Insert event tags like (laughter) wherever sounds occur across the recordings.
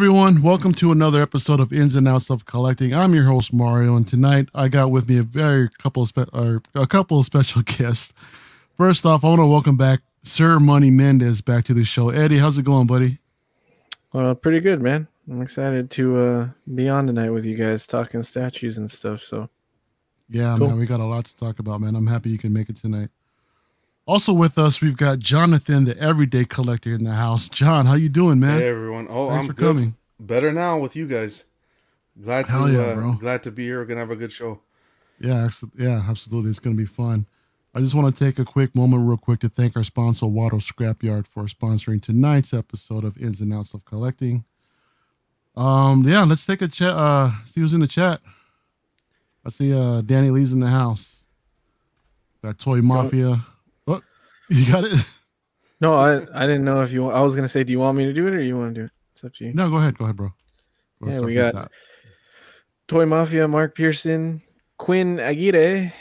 everyone. Welcome to another episode of Ins and Outs of Collecting. I'm your host Mario, and tonight I got with me a very couple of spe- or a couple of special (laughs) guests. First off, I want to welcome back Sir Money Mendez back to the show. Eddie, how's it going, buddy? Well, pretty good, man. I'm excited to uh, be on tonight with you guys talking statues and stuff. So, yeah, cool. man, we got a lot to talk about, man. I'm happy you can make it tonight. Also with us, we've got Jonathan, the everyday collector in the house. John, how you doing, man? Hey everyone. Oh, Thanks I'm for good. coming. Better now with you guys. Glad Hell to yeah, uh, bro. glad to be here. We're gonna have a good show. Yeah, yeah, absolutely. It's gonna be fun. I just want to take a quick moment, real quick, to thank our sponsor, Watto Scrapyard, for sponsoring tonight's episode of Ins and Outs of Collecting. Um, yeah, let's take a chat. Uh, see who's in the chat. I see uh Danny Lee's in the house. Got Toy Mafia. Oh, (laughs) you got it. No, I I didn't know if you. I was gonna say, do you want me to do it or you want to do it? It's up to you. No, go ahead. Go ahead, bro. Go yeah, we got Toy Mafia, Mark Pearson, Quinn Aguirre.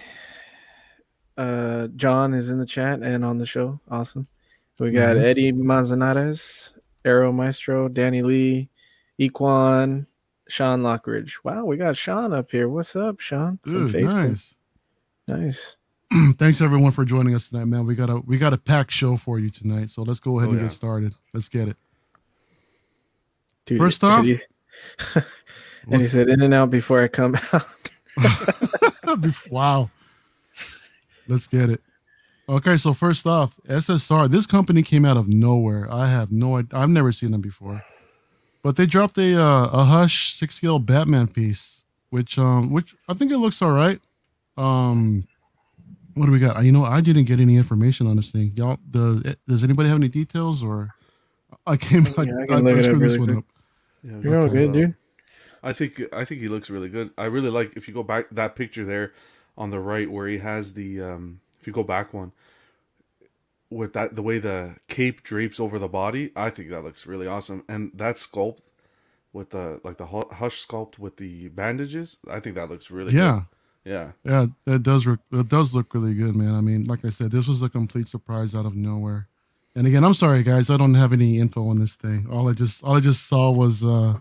Uh, John is in the chat and on the show. Awesome. We got nice. Eddie Manzanares, Aero Maestro, Danny Lee, Equan, Sean Lockridge. Wow, we got Sean up here. What's up, Sean? From Facebook. Nice. Nice. (clears throat) thanks everyone for joining us tonight, man. We got a we got a packed show for you tonight, so let's go ahead oh, and yeah. get started. Let's get it. Dude, First off, he, and he said, "In and out before I come (laughs) out." (laughs) wow. Let's get it. Okay, so first off, SSR. This company came out of nowhere. I have no idea. I've never seen them before, but they dropped a uh, a Hush six scale Batman piece, which um which I think it looks all right. Um, what do we got? You know, I didn't get any information on this thing. Y'all, does does anybody have any details or? I came. Yeah, (laughs) I, I, I, I screwed this one up. Yeah, You're all good, dude. I think I think he looks really good. I really like if you go back that picture there on the right where he has the um if you go back one with that the way the cape drapes over the body, I think that looks really awesome. And that sculpt with the like the hush sculpt with the bandages, I think that looks really yeah. Good. Yeah. Yeah, it does. it does look really good, man. I mean, like I said, this was a complete surprise out of nowhere. And again, I'm sorry, guys. I don't have any info on this thing. All I just all I just saw was uh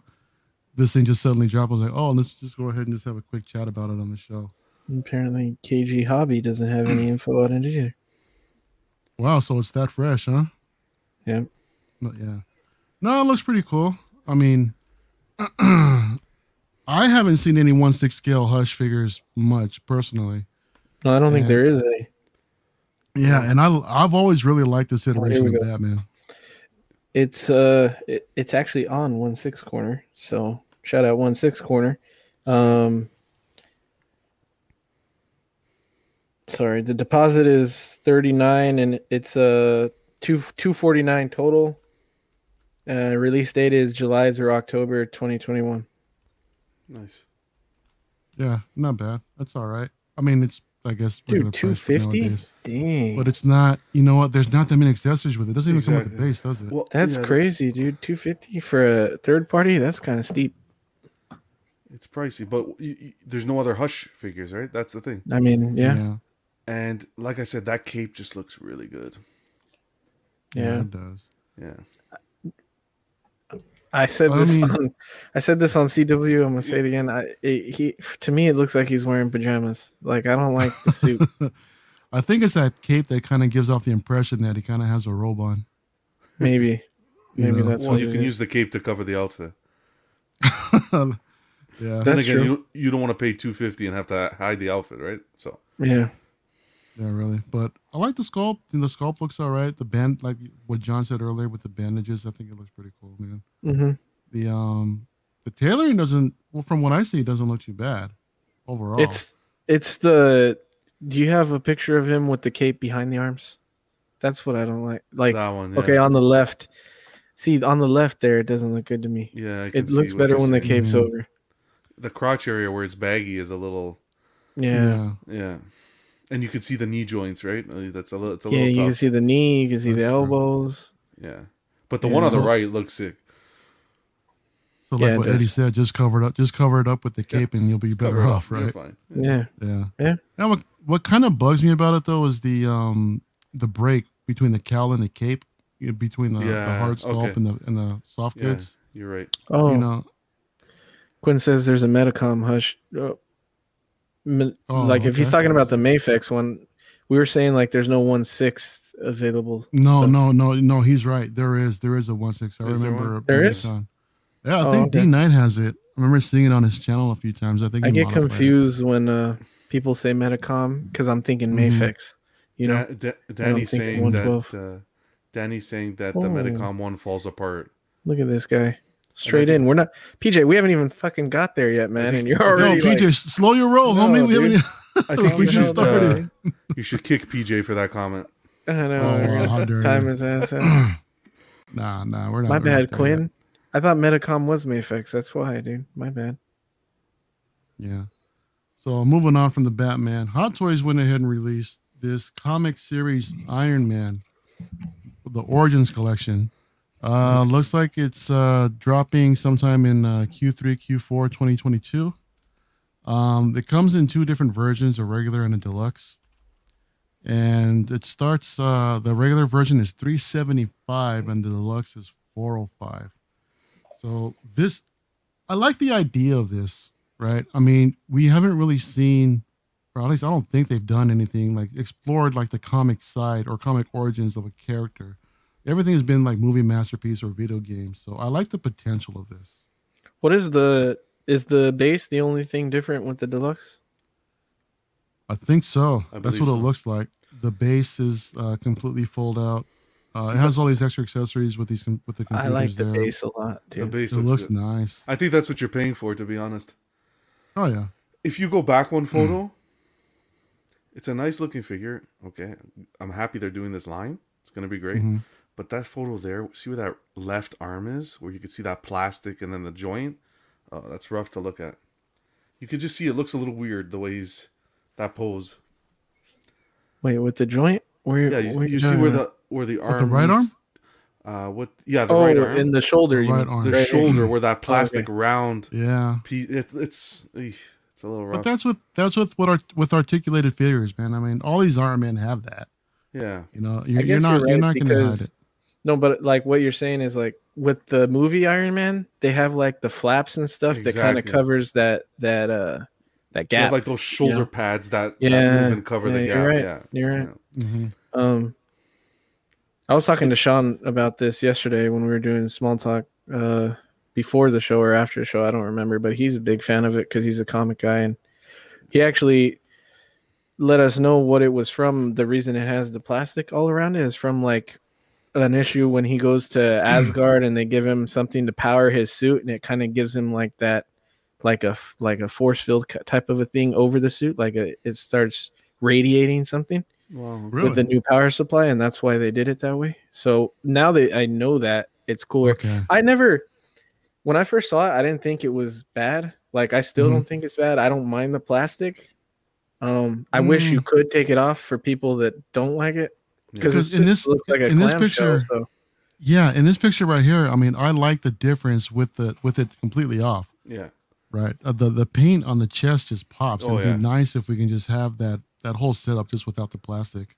this thing just suddenly dropped. I was like, oh, let's just go ahead and just have a quick chat about it on the show. Apparently, KG Hobby doesn't have any (clears throat) info on it either. Wow, so it's that fresh, huh? Yeah. But yeah. No, it looks pretty cool. I mean, (clears throat) I haven't seen any one six scale hush figures much personally. No, I don't and, think there is a. Yeah, and I I've always really liked this iteration oh, of Batman. It's uh, it, it's actually on one six corner. So shout out one six corner. Um, sorry, the deposit is thirty nine, and it's a uh, two two forty nine total. Uh, release date is July through October twenty twenty one. Nice. Yeah, not bad. That's all right. I mean, it's I guess dude two fifty. Dang. But it's not. You know what? There's not that many accessories with it. it doesn't even exactly. come with the base, does it? Well, that's yeah, crazy, dude. Two fifty for a third party. That's kind of steep. It's pricey, but you, you, there's no other Hush figures, right? That's the thing. I mean, yeah. yeah. And like I said, that cape just looks really good. Yeah, yeah it does. Yeah. I said this mean, on I said this on CW. I'm gonna say it again. I it, he to me it looks like he's wearing pajamas. Like I don't like the suit. (laughs) I think it's that cape that kind of gives off the impression that he kind of has a robe on. Maybe, (laughs) maybe that's well. you can is. use the cape to cover the outfit. (laughs) yeah, then again, true. you you don't want to pay two fifty and have to hide the outfit, right? So yeah, yeah, really. But I like the sculpt. The sculpt looks all right. The band, like what John said earlier with the bandages, I think it looks pretty cool, man. Mm-hmm. The um, the tailoring doesn't. Well, from what I see, it doesn't look too bad overall. It's it's the. Do you have a picture of him with the cape behind the arms? That's what I don't like. Like that one. Yeah. Okay, on the left. See, on the left there, it doesn't look good to me. Yeah, it looks better when saying. the cape's mm-hmm. over. The crotch area where it's baggy is a little. Yeah. Yeah and you can see the knee joints, right? Uh, that's a little. It's a yeah, little. you can see the knee. You can see That's the elbows. True. Yeah, but the yeah. one on the right looks sick. So, like yeah, what Eddie said, just cover it up, just cover it up with the cape, yeah. and you'll be just better off, right? Yeah. yeah, yeah, Now, what what kind of bugs me about it though is the um the break between the cowl and the cape, between the, the hard sculpt okay. and the and the soft goods. You're right. Oh, You know, Quinn says there's a Medicom hush. Oh, Mi- Oh, like if he's talking about the Mafex one, we were saying like there's no one sixth available. no, stuff. no, no, no. He's right. There is, there is a one six. I Is remember. one? There being is? done. Yeah, I Oh, think okay. D Knight has it. I remember seeing it on his channel a few times. I think I get modified it. confused when uh, people say Medicom because I'm thinking Mhm. Mafex. You know, Da- Da- Danny's saying that. Uh, Danny's saying that the Medicom one falls apart. look at this guy. Straight in. We're not PJ. We haven't even fucking got there yet, man, and you're already. No, PJ, like, slow your roll, No, homie. We dude. haven't. (laughs) I We think you just should, uh, started. you should kick PJ for that comment. I know. Oh, we're wow, how gonna dare time is his ass out. (clears throat) Nah, nah, we're not. My we're not bad, yet. Quinn. I thought Medicom was Mafex. That's why, dude. My bad. Yeah. So moving on from the Batman, Hot Toys went ahead and released this comic series Iron Man, the Origins collection. Uh, looks like it's uh, dropping sometime in uh, Q3, Q4, 2022. Um, it comes in two different versions, a regular and a deluxe. And it starts. Uh, the regular version is 375, and the deluxe is 405. So this, I like the idea of this right? I mean, we haven't really seen, or at least I don't think they've done anything like explored like the comic side or comic origins of a character. Everything has been like movie masterpiece or video game. So I like the potential of this. What is the is the base the only thing different with the deluxe? I think so. I That's what so. it looks like. The base is uh, completely fold out. Uh, it has all these extra accessories with these with the I computers like the there. base a lot, The dude. base It looks, looks good. nice. I think that's what you're paying for, to be honest. Oh yeah. If you go back one (clears throat) photo, it's a nice looking figure. Okay, I'm happy they're doing this line. It's gonna be great. Mhm. But that photo there, see where that left arm is, where you can see that plastic and then the joint. Oh, that's rough to look at. You could just see it looks a little weird the way he's that pose. Wait, with the joint? Where? Yeah, you, where you see where about? the where the arm the arm right meets- Uh, what? Yeah, the oh, right arm. in the shoulder, you right mean. arm. the Right. shoulder where that (laughs) plastic okay. round Yeah. piece. It, it's it's a little rough. But that's what that's with what art with articulated figures, man. I mean, all these Iron Men have that. yeah, You know, you're, you're not you're you're not going to hide it. No, but like what you're saying is like with the movie Iron Man, they have like the flaps and stuff that kind of covers that that uh that You have gap. like those shoulder know? pads that, Yeah, that move and cover yeah, the you're right, Yeah, you're right. yeah. hmm Um, I was talking to Sean about this yesterday when we were doing small talk uh, before the show or after the show. I don't remember, but he's a big fan of it because he's a comic guy, and he actually let us know what it was from. The reason it has the plastic all around it is from like an issue when he goes to (clears throat) Asgard and they give him something to power his suit, and it kind of gives him like that, like a like a force field type of a thing over the suit, like a, it starts radiating something Wow. Really? with the new power supply, and that's why they did it that way. So now that I know that, it's cooler. Okay. I never, when I first saw it, I didn't think it was bad. Like I still Mhm. don't think it's bad. I don't mind the plastic. Um, I wish Mm. you could take it off for people that don't like it because Because in this- looks like a in this clamshell, picture- So. Yeah, in this picture right here, I mean, I like the difference with the with it completely off. Yeah. Right, uh, the the paint on the chest just pops. Oh, It'd yeah. be nice if we can just have that that whole setup just without the plastic.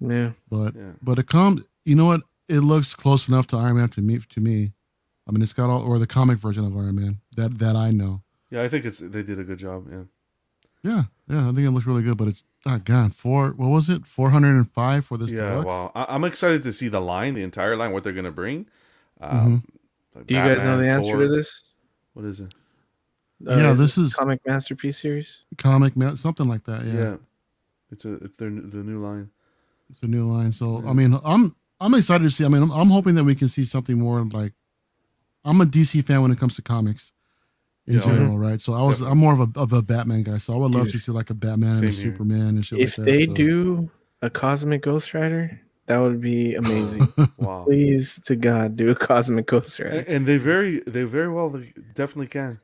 Yeah, But Yeah. but it comes. You know what? It looks close enough to Iron Man to me. To me, I mean, it's got all or the comic version of Iron Man that that I know. Yeah, I think it's they did a good job. Yeah. Yeah, yeah, I think it looks really good. But it's oh god, four. What was it? Four hundred and five for this yeah. deluxe. Wow. I- I'm excited to see the line, the entire line, what they're gonna bring. Mm-hmm. Um, like do you guys know the answer Thor- to this? What is it? Yeah, is this it is- comic masterpiece series. Comic man, something like that. Yeah. Yeah, It's a it's their the new line. it's a new line. So Yeah. I mean, I'm I'm excited to see. I mean, I'm, I'm hoping that we can see something more like. I'm a DC fan when it comes to comics, in Yeah, general, mm-hmm. right? So I was Definitely. I'm more of a of a Batman guy. So I would love Dude. to see like a Batman and a Same here. Superman and shit If like that. they so. do a cosmic Ghost Rider, that would be amazing. (laughs) Wow. Please to God, do a cosmic Ghost Rider. and, and they very they very well they definitely can.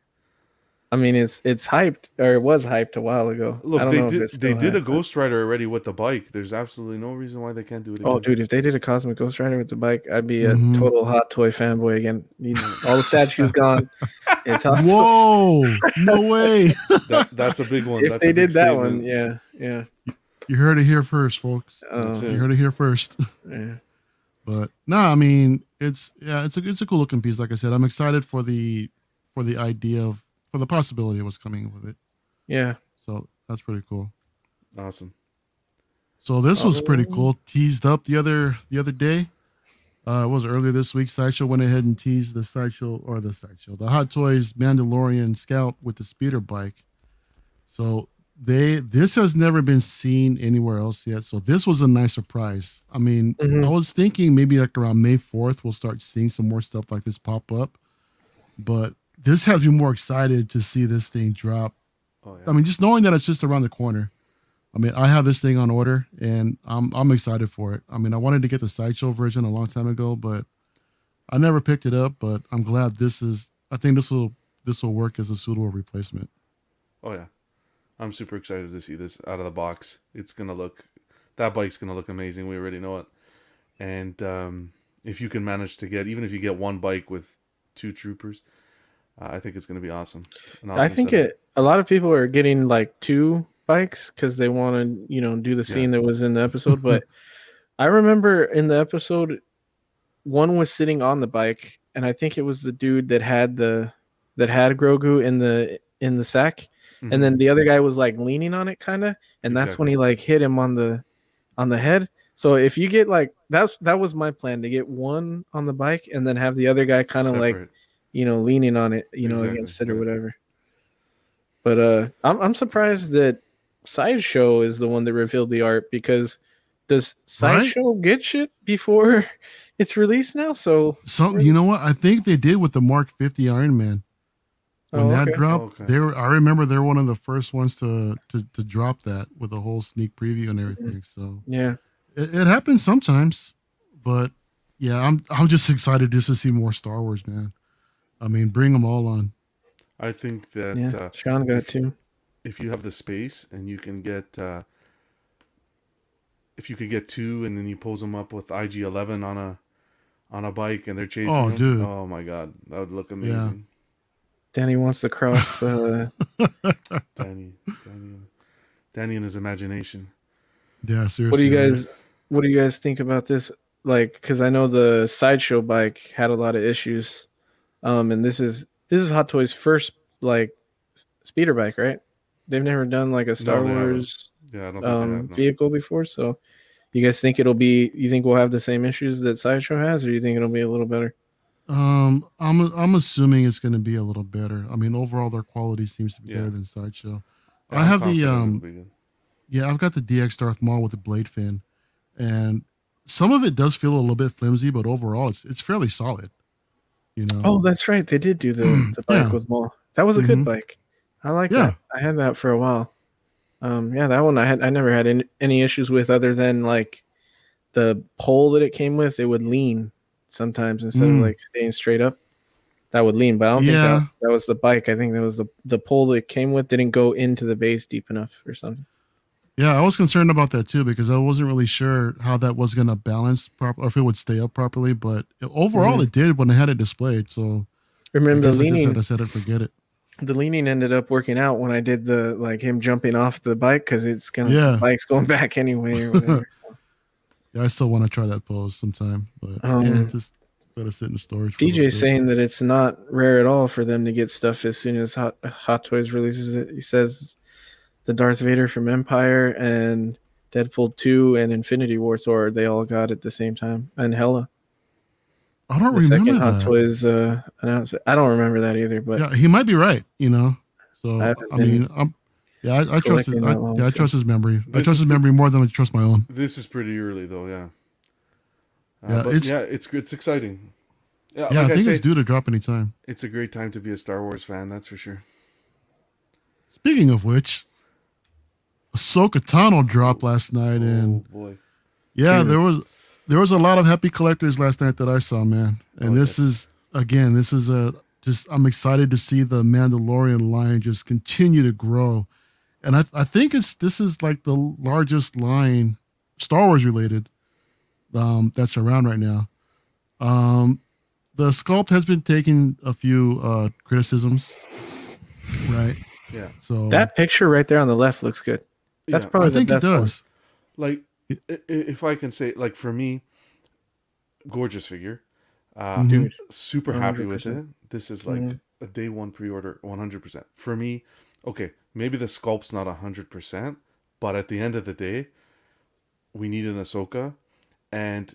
I mean, it's it's hyped or it was hyped a while ago. I Look, don't they know did it's they still did a. Ghost Rider already with the bike. There's absolutely no reason why they can't do it again. Oh, dude, if they did a cosmic Ghost Rider with the bike, I'd be a Mhm. total hot toy fanboy again. You know, all the statues gone. It's (laughs) hot. toy. Whoa! No (laughs) way! That, that's a big one. If that's they a big did that statement. one, yeah, yeah. You heard it here first, folks. That's Uh. You heard it here first. (laughs) yeah. But no, I mean, it's yeah, it's a it's a cool looking piece. Like I said, I'm excited for the for the idea of for the possibility of what's coming with it. Yeah. So that's pretty cool. Awesome. So this was pretty Oh. cool. Teased up the other the other day. Uh, it was earlier this week. Sideshow went ahead and teased the sideshow or the sideshow, the Hot Toys Mandalorian Scout with the speeder bike. So they this has never been seen anywhere else yet. So this was a nice surprise. I mean, Mhm. I was thinking maybe like around May fourth we'll start seeing some more stuff like this pop up. But this has me more excited to see this thing drop Oh yeah. I mean, just knowing that it's just around the corner. I mean, I have this thing on order, and I'm I'm excited for it. I mean, I wanted to get the sideshow version a long time ago, but I never picked it up. But I'm glad this is. I think this will this will work as a suitable replacement. oh yeah. I'm super excited to see this out of the box. It's gonna look that bike's gonna look amazing. We already know it. And um, if you can manage to get even if you get one bike with two troopers, uh, I think it's gonna be awesome. An I think setup. it. A lot of people are getting like two bikes because they want to, you know, do the scene that was in the episode. But (laughs) I remember in the episode, one was sitting on the bike, and I think it was the dude that had the that had Grogu in the in the sack, Mhm. and then the other guy was like leaning on it, kind of, and that's when he like hit him on the on the head. So if you get like that's that was my plan to get one on the bike and then have the other guy kind of like. You know, leaning on it, you know, Exactly, against it or whatever. But uh I'm I'm surprised that Sideshow is the one that revealed the art because does Right? Sideshow get shit before (laughs) it's released now? So Some, you know what? I think they did with the Mark 50 Iron Man when oh, that okay. dropped. Okay. They were. I remember they're one of the first ones to to to drop that with a whole sneak preview and everything. So yeah, it, it happens sometimes, but yeah, I'm I'm just excited just to see more Star Wars, man. I mean, bring them all on. I think that yeah. uh, Sean got if- two. if you have the space and you can get uh, if you could get two and then you pose them up with IG Eleven on a on a bike and they're chasing Oh, them, dude. oh my god, that would look amazing. Danny wants to cross. Uh, (laughs) Danny, Danny, Danny and his imagination. Yeah, seriously. what do you guys What do you guys think about this? Like, because I know the sideshow bike had a lot of issues, um, and this is this is Hot Toys' first like speeder bike, right? They've never done like a Star they haven't. Wars Yeah, I don't think they um, have, no. vehicle before. So, you guys think it'll be? You think we'll have the same issues that Sideshow has, or you think it'll be a little better? Um, I'm I'm assuming it's going to be a little better. I mean, overall, their quality seems to be Yeah. better than Sideshow. Yeah, I have the, um. Yeah, I've got the DX Darth Maul with the Bloodfin, and some of it does feel a little bit flimsy, but overall, it's it's fairly solid. You know. Oh, that's right. They did do the, (clears throat) the bike Yeah. with Maul. That was a good Mhm. bike. I like Yeah. that. I had that for a while. Um, yeah, that one I had. I never had any, any issues with, other than like the pole that it came with. It would lean sometimes instead Mm. of like staying straight up. That would lean, but I don't think that, that was the bike. I think that was the the pole that it came with didn't go into the base deep enough or something. Yeah, I was concerned about that too because I wasn't really sure how that was going to balance properly, or if it would stay up properly. But overall, Mhm. it did when I had it displayed. So I Remember guess the I just had to set it, forget it. the leaning ended up working out when I did the like him jumping off the bike because it's gonna Yeah. the bike's going back anyway or whatever. (laughs) Yeah, I still want to try that pose sometime, but yeah, Um, just let it sit in storage. DJ's saying that it's not rare at all for them to get stuff as soon as Hot Hot Toys releases it. He says the Darth Vader from Empire and Deadpool 2 and Infinity War Thor they all got at the same time. And Hella. I don't The remember second Hot that. Toys uh announced. I don't remember that either, but yeah, he might be right. You know, so I I, mean, I'm yeah, I, I trust his, I, long, yeah, I trust his memory. I trust his memory more than I trust my own. This is pretty early though, yeah. Uh, Yeah, but it's- yeah, it's it's exciting. Yeah, Yeah, like I I, think say, it's due to drop anytime. it's a great time to be a Star Wars fan. That's for sure. Speaking of which, Ahsoka Tano dropped last night, and oh boy, yeah, Dude. there was there was a lot of happy collectors last night that I saw, man. And Oh, this yes. is again, this is a just I'm excited to see the Mandalorian line just continue to grow, and I I think it's this is like the largest line Star Wars related um, that's around right now. Um, the sculpt has been taking a few uh, criticisms, right? yeah, So that picture right there on the left looks good. That's yeah. probably I think the it best one. does. like i- i- if I can say like for me, gorgeous figure. Uh, Mhm. Dude, super happy with 100%. it. This is like Mhm. a day one pre-order, one hundred percent for me. Okay, maybe the sculpt's not hundred percent, but at the end of the day, we need an Ahsoka, and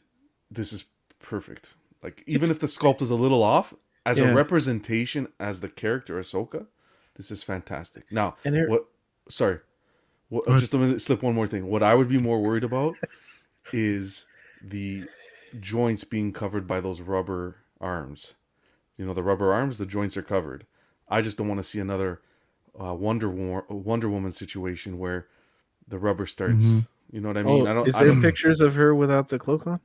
this is perfect. Like even if the sculpt is a little off, as Yeah. a representation as the character Ahsoka, this is fantastic. Now, And it- what? Sorry, what, Go just let me slip one more thing. What I would be more worried about is the joints being covered by those rubber arms. You know, the rubber arms, the joints are covered. I just don't want to see another uh, Wonder War- Wonder Woman situation where the rubber starts. Mhm. You know what I mean? oh, I don't. is I there don't pictures of her without the cloak on?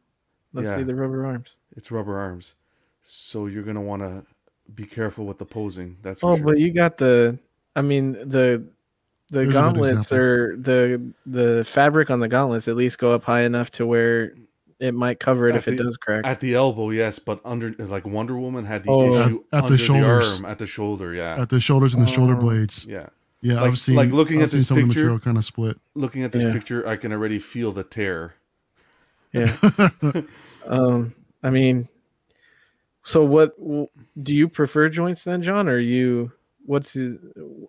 Let's Yeah. see the rubber arms. it's rubber arms, so you're gonna want to be careful with the posing. That's for Oh, sure. but you got the. I mean the. The Here's gauntlets example. are the the fabric on the gauntlets at least go up high enough to where it might cover it At if it does crack. At the elbow, yes, but under like Wonder Woman had the Oh. issue At- at the under shoulders. arm, at the shoulder. Yeah, At the shoulders and the shoulder Oh. blades. yeah. Yeah, Like- I've seen. like looking I've at this some of the picture- material kind of split. Looking at this Yeah. picture, I can already feel the tear. Yeah. (laughs) um. I mean, so what do you prefer joints then, John? Or are you what's his,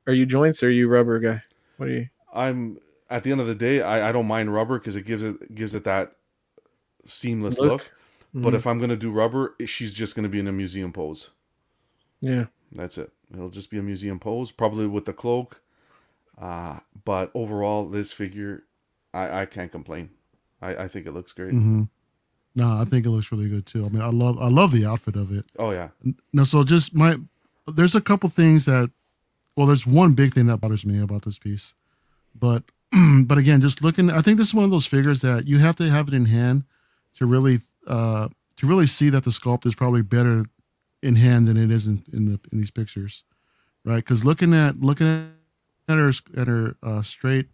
are you joints or are you rubber guy? What are you? I'm at the end of the day, I, I don't mind rubber because it gives it gives it that seamless Look. look. But Mhm. if I'm gonna do rubber, she's just gonna be in a museum pose. yeah, That's it. It'll just be a museum pose, probably with the cloak. Uh, but overall, this figure, I, I can't complain. I, I think it looks great. hmm No, I think it looks really good too. I mean, I love I love the outfit of it. Oh yeah, No, so just my there's a couple things that well, there's one big thing that bothers me about this piece. But (clears throat) but again, just looking I think this is one of those figures that you have to have it in hand to really uh to really see that the sculpt is probably better in hand than it is in, in the in these pictures. Right? Because looking at looking at her at her uh straight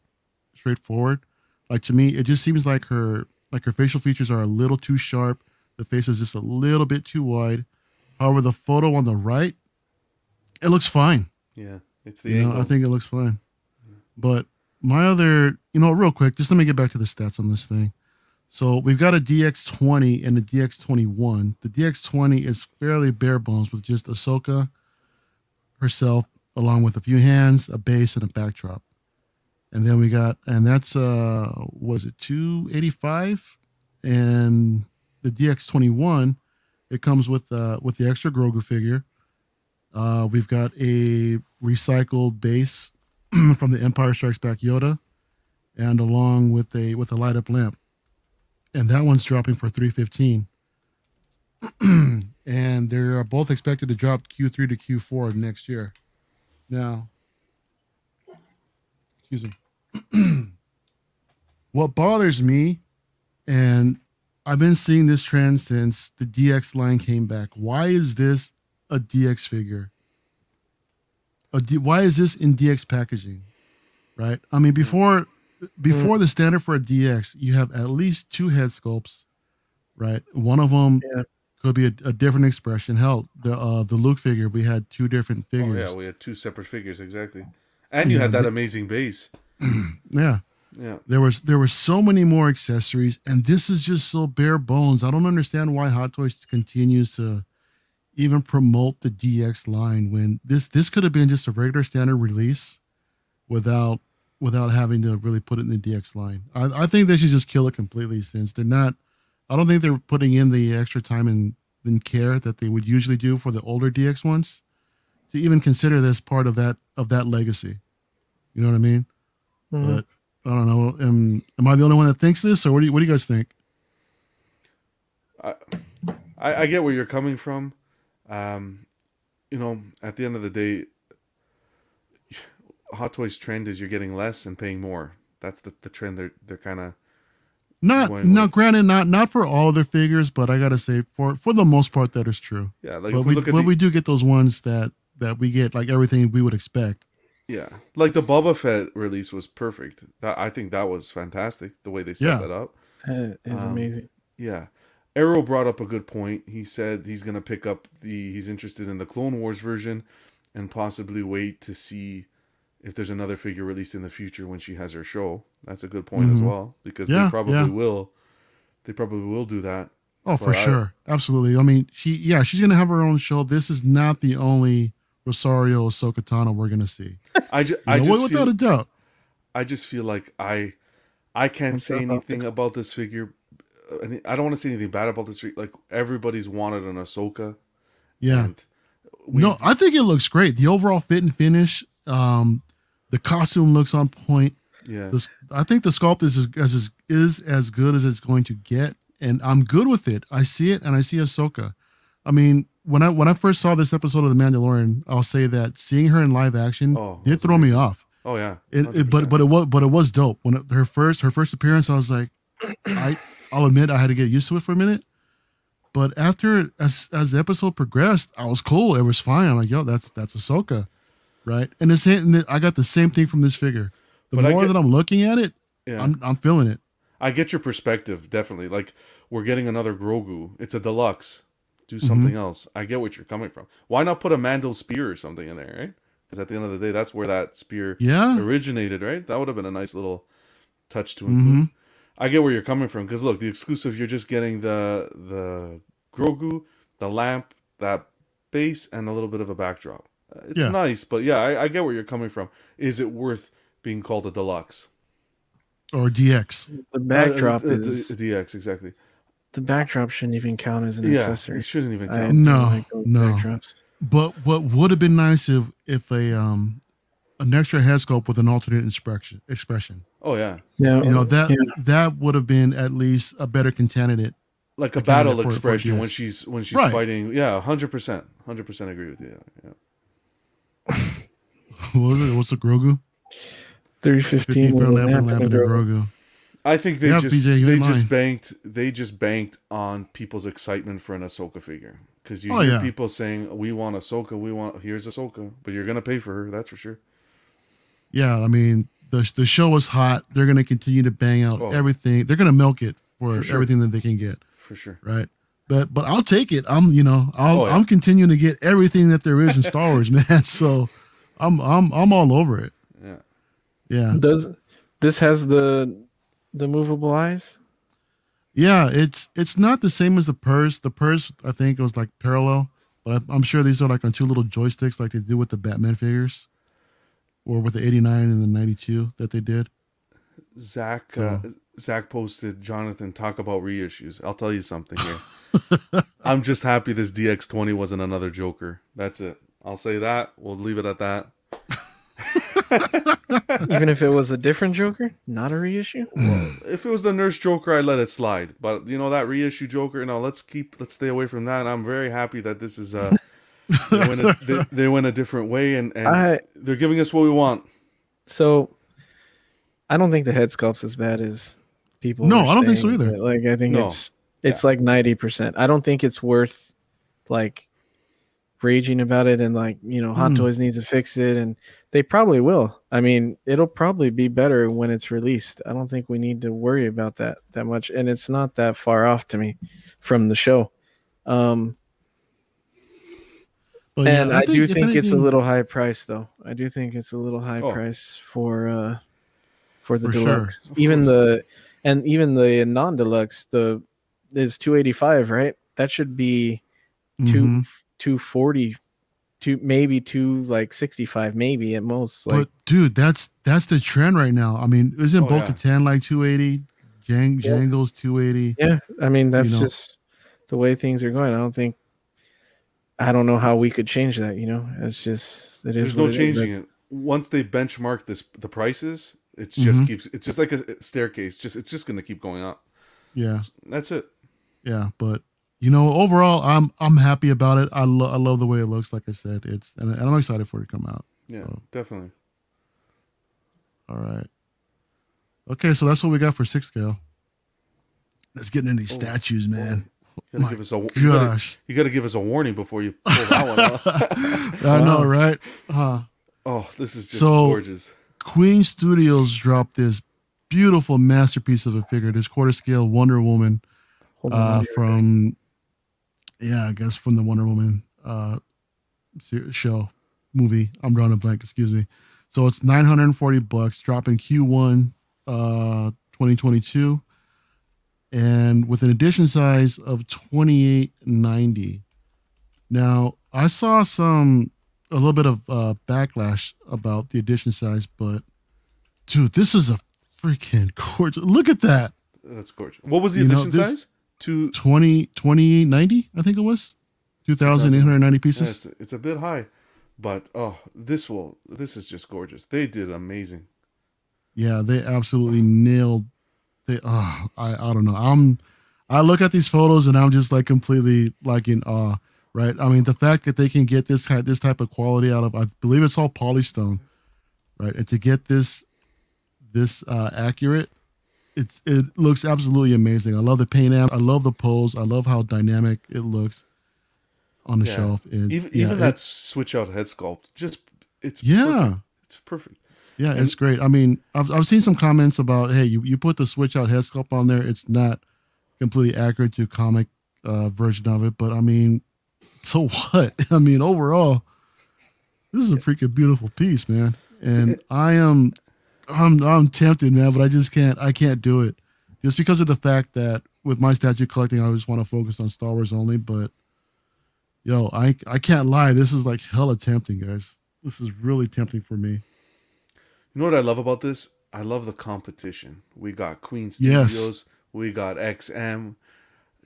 straightforward, like to me, it just seems like her like her facial features are a little too sharp. The face is just a little bit too wide. However, the photo on the right, it looks fine. yeah. It's the You know. I think it looks fine. But my other, you know, real quick, just let me get back to the stats on this thing. So we've got a DX20 and a DX21. The DX20 is fairly bare bones with just Ahsoka herself, along with a few hands, a base, and a backdrop. And then we got, and that's uh, what is it, 285? And the DX21, it comes with uh with the extra Grogu figure. Uh, we've got a recycled base (clears throat) from the Empire Strikes Back Yoda, and along with a with a light up lamp, and that one's dropping for three fifteen. (clears throat) and they're both expected to drop Q three to Q four next year. Now, excuse me. (clears throat) what bothers me, and I've been seeing this trend since the DX line came back. Why is this a DX figure? A D, why is this in DX packaging? Right? I mean, before before the standard for a DX, you have at least two head sculpts, right? One of them Yeah. could be a, a different expression. Hell, the uh, the Luke figure, we had two different figures. oh yeah, we had two separate figures exactly, and you Yeah, had that the- amazing base. (clears throat) yeah. Yeah, There was there were so many more accessories, and this is just so bare bones. I don't understand why Hot Toys continues to even promote the DX line when this this could have been just a regular standard release without without having to really put it in the DX line. I, I think they should just kill it completely since they're not. I don't think they're putting in the extra time and, and care that they would usually do for the older DX ones to even consider this part of that of that legacy. You know what I mean? Mhm. But I don't know. Am am I the only one that thinks this, or what do you what do you guys think? I, I I get where you're coming from. Um, you know, at the end of the day, Hot Toys trend is you're getting less and paying more. That's the, the trend they're they're kind of Not Going now, with- granted, not not for all of their figures, but I gotta say for for the most part that is true. yeah. Like but if we, we look at but the, we do get those ones that that we get like everything we would expect. yeah, like the Boba Fett release was perfect. That I think that was fantastic the way they set Yeah. that up. That is Um, amazing. Yeah. Arrow brought up a good point. He said he's going to pick up the he's interested in the Clone Wars version and possibly wait to see if there's another figure released in the future when she has her show. That's a good point as Mhm. well because Yeah, they probably yeah. will they probably will do that. Oh, for sure, absolutely. I mean, she yeah, she's gonna have her own show. This is not the only Rosario Ahsoka Tano we're gonna see. I, ju- I know, just without feel, a doubt. I just feel like I I can't What's say anything about this figure. Any- I don't want to say anything bad about this. Like everybody's wanted an Ahsoka. Yeah. we- no, I think it looks great. The overall fit and finish, um, the costume looks on point. yeah. The, I think the sculpt is as, as is as good as it's going to get, and I'm good with it. I see it, and I see Ahsoka. I mean, when I when I first saw this episode of The Mandalorian, I'll say that seeing her in live action Oh, did throw me off. Oh yeah. It, it, but but it was but it was dope when it, her first her first appearance. I was like, (clears throat) I I'll admit I had to get used to it for a minute. But after as as the episode progressed, I was cool. It was fine. I'm like, yo, that's that's Ahsoka, right? And the same. and I got the same thing from this figure. The But more get- that I'm looking at it, yeah. I'm I'm feeling it. I get your perspective, definitely. Like we're getting another Grogu. It's a deluxe. Do Mm-hmm. something else. I get what you're coming from. Why not put a Mando spear or something in there, right? Because at the end of the day, that's where that spear Yeah. originated, right? That would have been a nice little touch to Mm-hmm. Include. I get where you're coming from because look, the exclusive you're just getting the the Grogu, the lamp, that base, and a little bit of a backdrop. Uh, It's Yeah. nice, but yeah, I, I get where you're coming from. Is it worth being called a deluxe? Or DX. The backdrop Uh, uh, the- is the DX exactly. the backdrop shouldn't even count as an Yeah, accessory. it shouldn't even count. No, like no. backdrops. But what would have been nice if if a um an extra head sculpt with an alternate expression expression. Oh yeah, Yeah, You know that yeah. that would have been at least a better candidate. like a Again, battle for- for expression DX. when she's when she's Right. fighting. Yeah, hundred percent, hundred percent agree with you. Yeah, (laughs) What was it? What's the Grogu? three 15 fifteen. lamp and lamp Grogu. I think they Yeah, just BJ, they just banked they just banked on people's excitement for an Ahsoka figure because you Oh, hear yeah. people saying we want Ahsoka, we want here's Ahsoka, but you're gonna pay for her, that's for sure. Yeah, I mean the the show was hot. They're gonna continue to bang out Oh. everything. They're gonna milk it for, For sure. everything that they can get. For sure. Right. But but I'll take it. I'm you know I'll, Oh, yeah. I'm continuing to get everything that there is in Star Wars, (laughs) man. So I'm I'm I'm all over it. Yeah. Yeah. Does this has the the movable eyes? Yeah, it's it's not the same as the purse. The purse I think was like parallel, but I, I'm sure these are like on two little joysticks, like they do with the Batman figures, or with the '89 and the '92 that they did. Zach So- uh, Zach posted Jonathan talk about reissues. I'll tell you something here. (laughs) I'm just happy this DX20 wasn't another Joker. That's it. I'll say that. We'll leave it at that. (laughs) Even if it was a different Joker, not a reissue. If it was the Nurse Joker, I'd let it slide. But you know that reissue Joker. No, let's keep let's stay away from that. I'm very happy that this is uh (laughs) they went a, they, they went a different way and, and I they're giving us what we want. so I don't think the head sculpt's as bad as people. No, I don't think so either. Like I think No. it's it's like ninety percent. I don't think it's worth like raging about it and like you know Hot Mm. Toys needs to fix it and they probably will. I mean, it'll probably be better when it's released. I don't think we need to worry about that that much, and it's not that far off to me from the show. Um, But yeah, and I, do if think it's a little high price, though. I do think it's a little high Oh. price for uh for the For deluxe. Of even course. the and even the non-deluxe, the is two eighty five, right? That should be two Mhm. two forty, two maybe two like sixty five, maybe at most. Like but dude, that's that's the trend right now. I mean, isn't Oh, Bo yeah. Katan like 280? Jang, Yeah. Django's 280. yeah, I mean that's know. just the way things are going. I don't think. I don't know how we could change that. You know, it's just it is. There's no what it is. changing it. Once they benchmark this the prices, it just Mhm. keeps it's just like a staircase. Just it's just gonna keep going up. Yeah, That's it. yeah. But you know, overall, I'm I'm happy about it. I love I love the way it looks. Like I said, it's and, and I'm excited for it to come out. Yeah, So. definitely. All right. Okay, so that's what we got for six scale. Let's get into these Oh, statues, man. You gotta give us a you gotta, Gosh, you gotta give us a warning before you pull that one off. (laughs) I know, right? Uh, oh, this is just So- gorgeous. Queen Studios dropped this beautiful masterpiece of a figure, this quarter scale Wonder Woman uh, I'll right from, yeah, I guess from the Wonder Woman uh, show movie. I'm drawing a blank, excuse me. So it's 940 bucks, dropping Q1 uh, 2022. And with an edition size of 2890. Now, I saw some a little bit of uh, backlash about the edition size, but dude, this is a freaking gorgeous. Look at that. That's gorgeous. What was the you edition know, size? To 20 2890, I think it was. 2890 pieces. Yeah, it's, it's a bit high, but oh, this will this is just gorgeous. They did amazing. Yeah, they absolutely nailed they oh, I I don't know. I'm I look at these photos and I'm just like completely like in awe, right? I mean, the fact that they can get this this type of quality out of I believe it's all polystone, right? And to get this this uh accurate, it's it looks absolutely amazing. I love the paint app. I love the pose. I love how dynamic it looks on the yeah. shelf. And even yeah, even that switch out head sculpt, just it's yeah, perfect. it's perfect. Yeah, and, it's great. I mean, I've I've seen some comments about, hey, you, you put the switch out head sculpt on there. It's not completely accurate to comic uh, version of it, but I mean, (laughs) so what? (laughs) I mean, overall, this is a freaking beautiful piece, man. And (laughs) I am, I'm I'm tempted, man, but I just can't. I can't do it, just because of the fact that with my statue collecting, I just want to focus on Star Wars only. But yo, I I can't lie. This is like hella tempting, guys. This is really tempting for me. You know what I love about this? I love the competition. We got Queen Studios, yes. we got XM,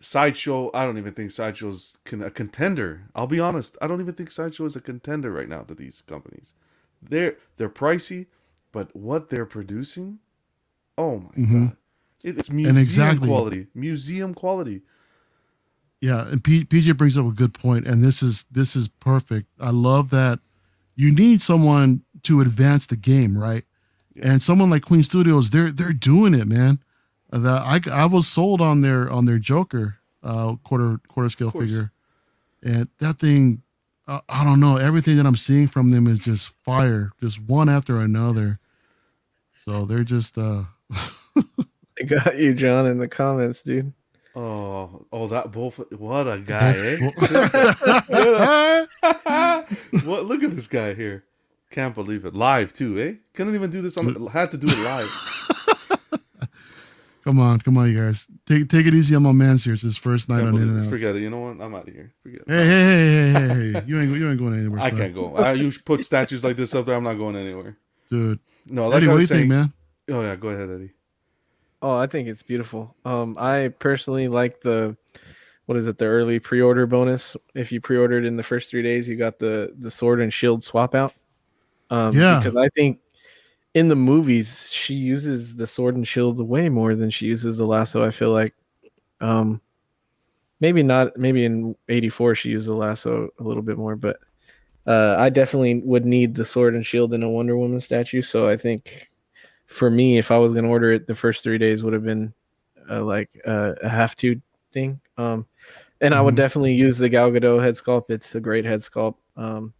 Sideshow. I don't even think Sideshow's a contender. I'll be honest. I don't even think Sideshow is a contender right now to these companies. They're they're pricey, but what they're producing, oh my mm-hmm. god, it's museum exactly, quality. Museum quality. Yeah, and P- PJ brings up a good point, and this is this is perfect. I love that you need someone to advance the game, right? Yeah. And someone like Queen Studios, they're they're doing it, man. That I I was sold on their on their Joker uh, quarter quarter scale figure, and that thing, uh, I don't know. Everything that I'm seeing from them is just fire, just one after another. So they're just. uh (laughs) I got you, John, in the comments, dude. Oh, oh, that both. What a guy, eh? (laughs) (laughs) what? Look at this guy here. Can't believe it. Live too, eh? Couldn't even do this on. The, had to do it live. (laughs) come on, come on, you guys. Take take it easy on my man's here. It's his first night Can't on internet. Forget it. You know what? I'm out of here. Forget it. Hey, hey, hey, hey, hey, hey. You ain't you ain't going anywhere. I son. can't go. I, you put statues like this up there. I'm not going anywhere, dude. No, like Eddie, what do you saying, think, man? Oh yeah, go ahead, Eddie. Oh, I think it's beautiful. Um, I personally like the what is it, the early pre-order bonus. If you pre-ordered in the first three days, you got the the sword and shield swap out. Um, yeah, because I think in the movies she uses the sword and shield way more than she uses the lasso. I feel like, um, maybe not. Maybe in '84 she used the lasso a little bit more, but uh, I definitely would need the sword and shield in a Wonder Woman statue. So I think for me, if I was gonna order it, the first three days would have been uh, like uh, a have to thing. Um, and mm-hmm. I would mm-hmm. definitely use the Gal Gadot head sculpt. It's a great head sculpt. Um,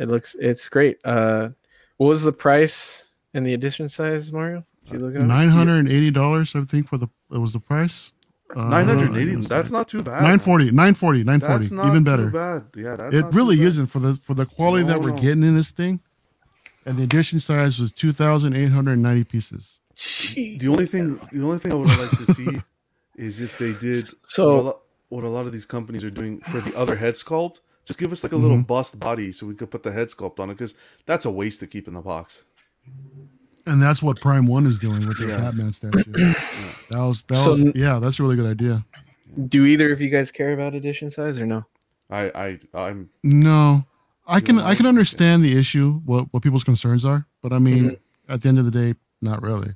it looks it's great. Uh, what was the price and the edition size, Mario? Nine hundred and eighty dollars, I think, for the it was the price. Nine hundred eighty. Uh, that's not too bad. 940, 940, 940, even better. bad. Yeah, that's it really isn't for the for the quality no, that we're no. getting in this thing and the edition size was two thousand eight hundred ninety pieces. The only thing, the only thing I would like to see (laughs) is if they did so. What a, lot, what a, lot, of these companies are doing for the other head sculpt. Just give us like a little mm-hmm. bust body so we could put the head sculpt on it because that's a waste to keep in the box. And that's what Prime One is doing with the yeah. Batman statue. (clears throat) yeah. That was that so, was yeah, that's a really good idea. Do either of you guys care about edition size or no? I I I'm no. I can I can understand the issue, what what people's concerns are, but I mean, mm-hmm. at the end of the day, not really.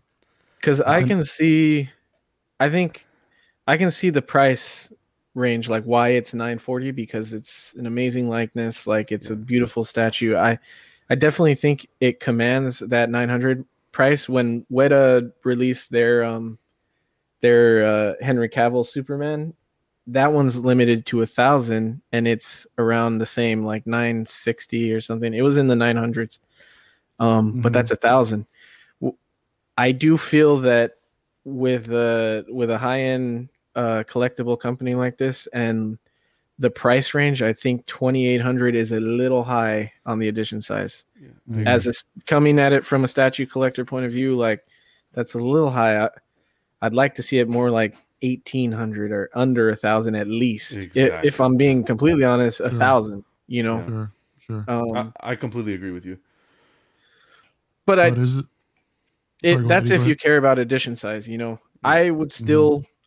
Because I can see, I think, I can see the price range, like why it's 940 because it's an amazing likeness, like it's a beautiful statue. I, I definitely think it commands that 900 price. When Weta released their um, their uh, Henry Cavill Superman, that one's limited to a thousand and it's around the same like 960 or something it was in the 900s um mm-hmm. but that's a thousand i do feel that with a with a high-end uh collectible company like this and the price range i think 2800 is a little high on the edition size yeah. as it's coming at it from a statue collector point of view like that's a little high I, I'd like to see it more like 1800 or under a thousand at least. If, Exactly. if I'm being completely honest, a Sure. thousand. You know, Yeah. Sure, sure. um, I, I completely agree with you. but I is it? it, that's if go you care about edition size you know i would Mm-hmm.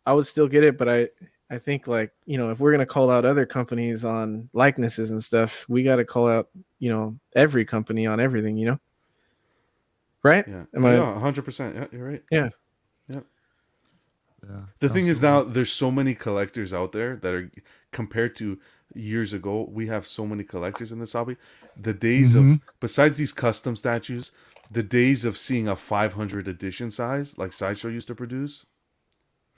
Still i would still get it but i i think like you know if we're going to call out other companies on likenesses and stuff we got to call out you know every company on everything you know right Yeah. Am I- yeah, 100%. Yeah, you're right. Yeah. Yeah. The thing is now there's so many collectors out there that are compared to years ago, we have so many collectors in this hobby. The days of Mhm. besides these custom statues, the days of seeing a 500 edition size like Sideshow used to produce,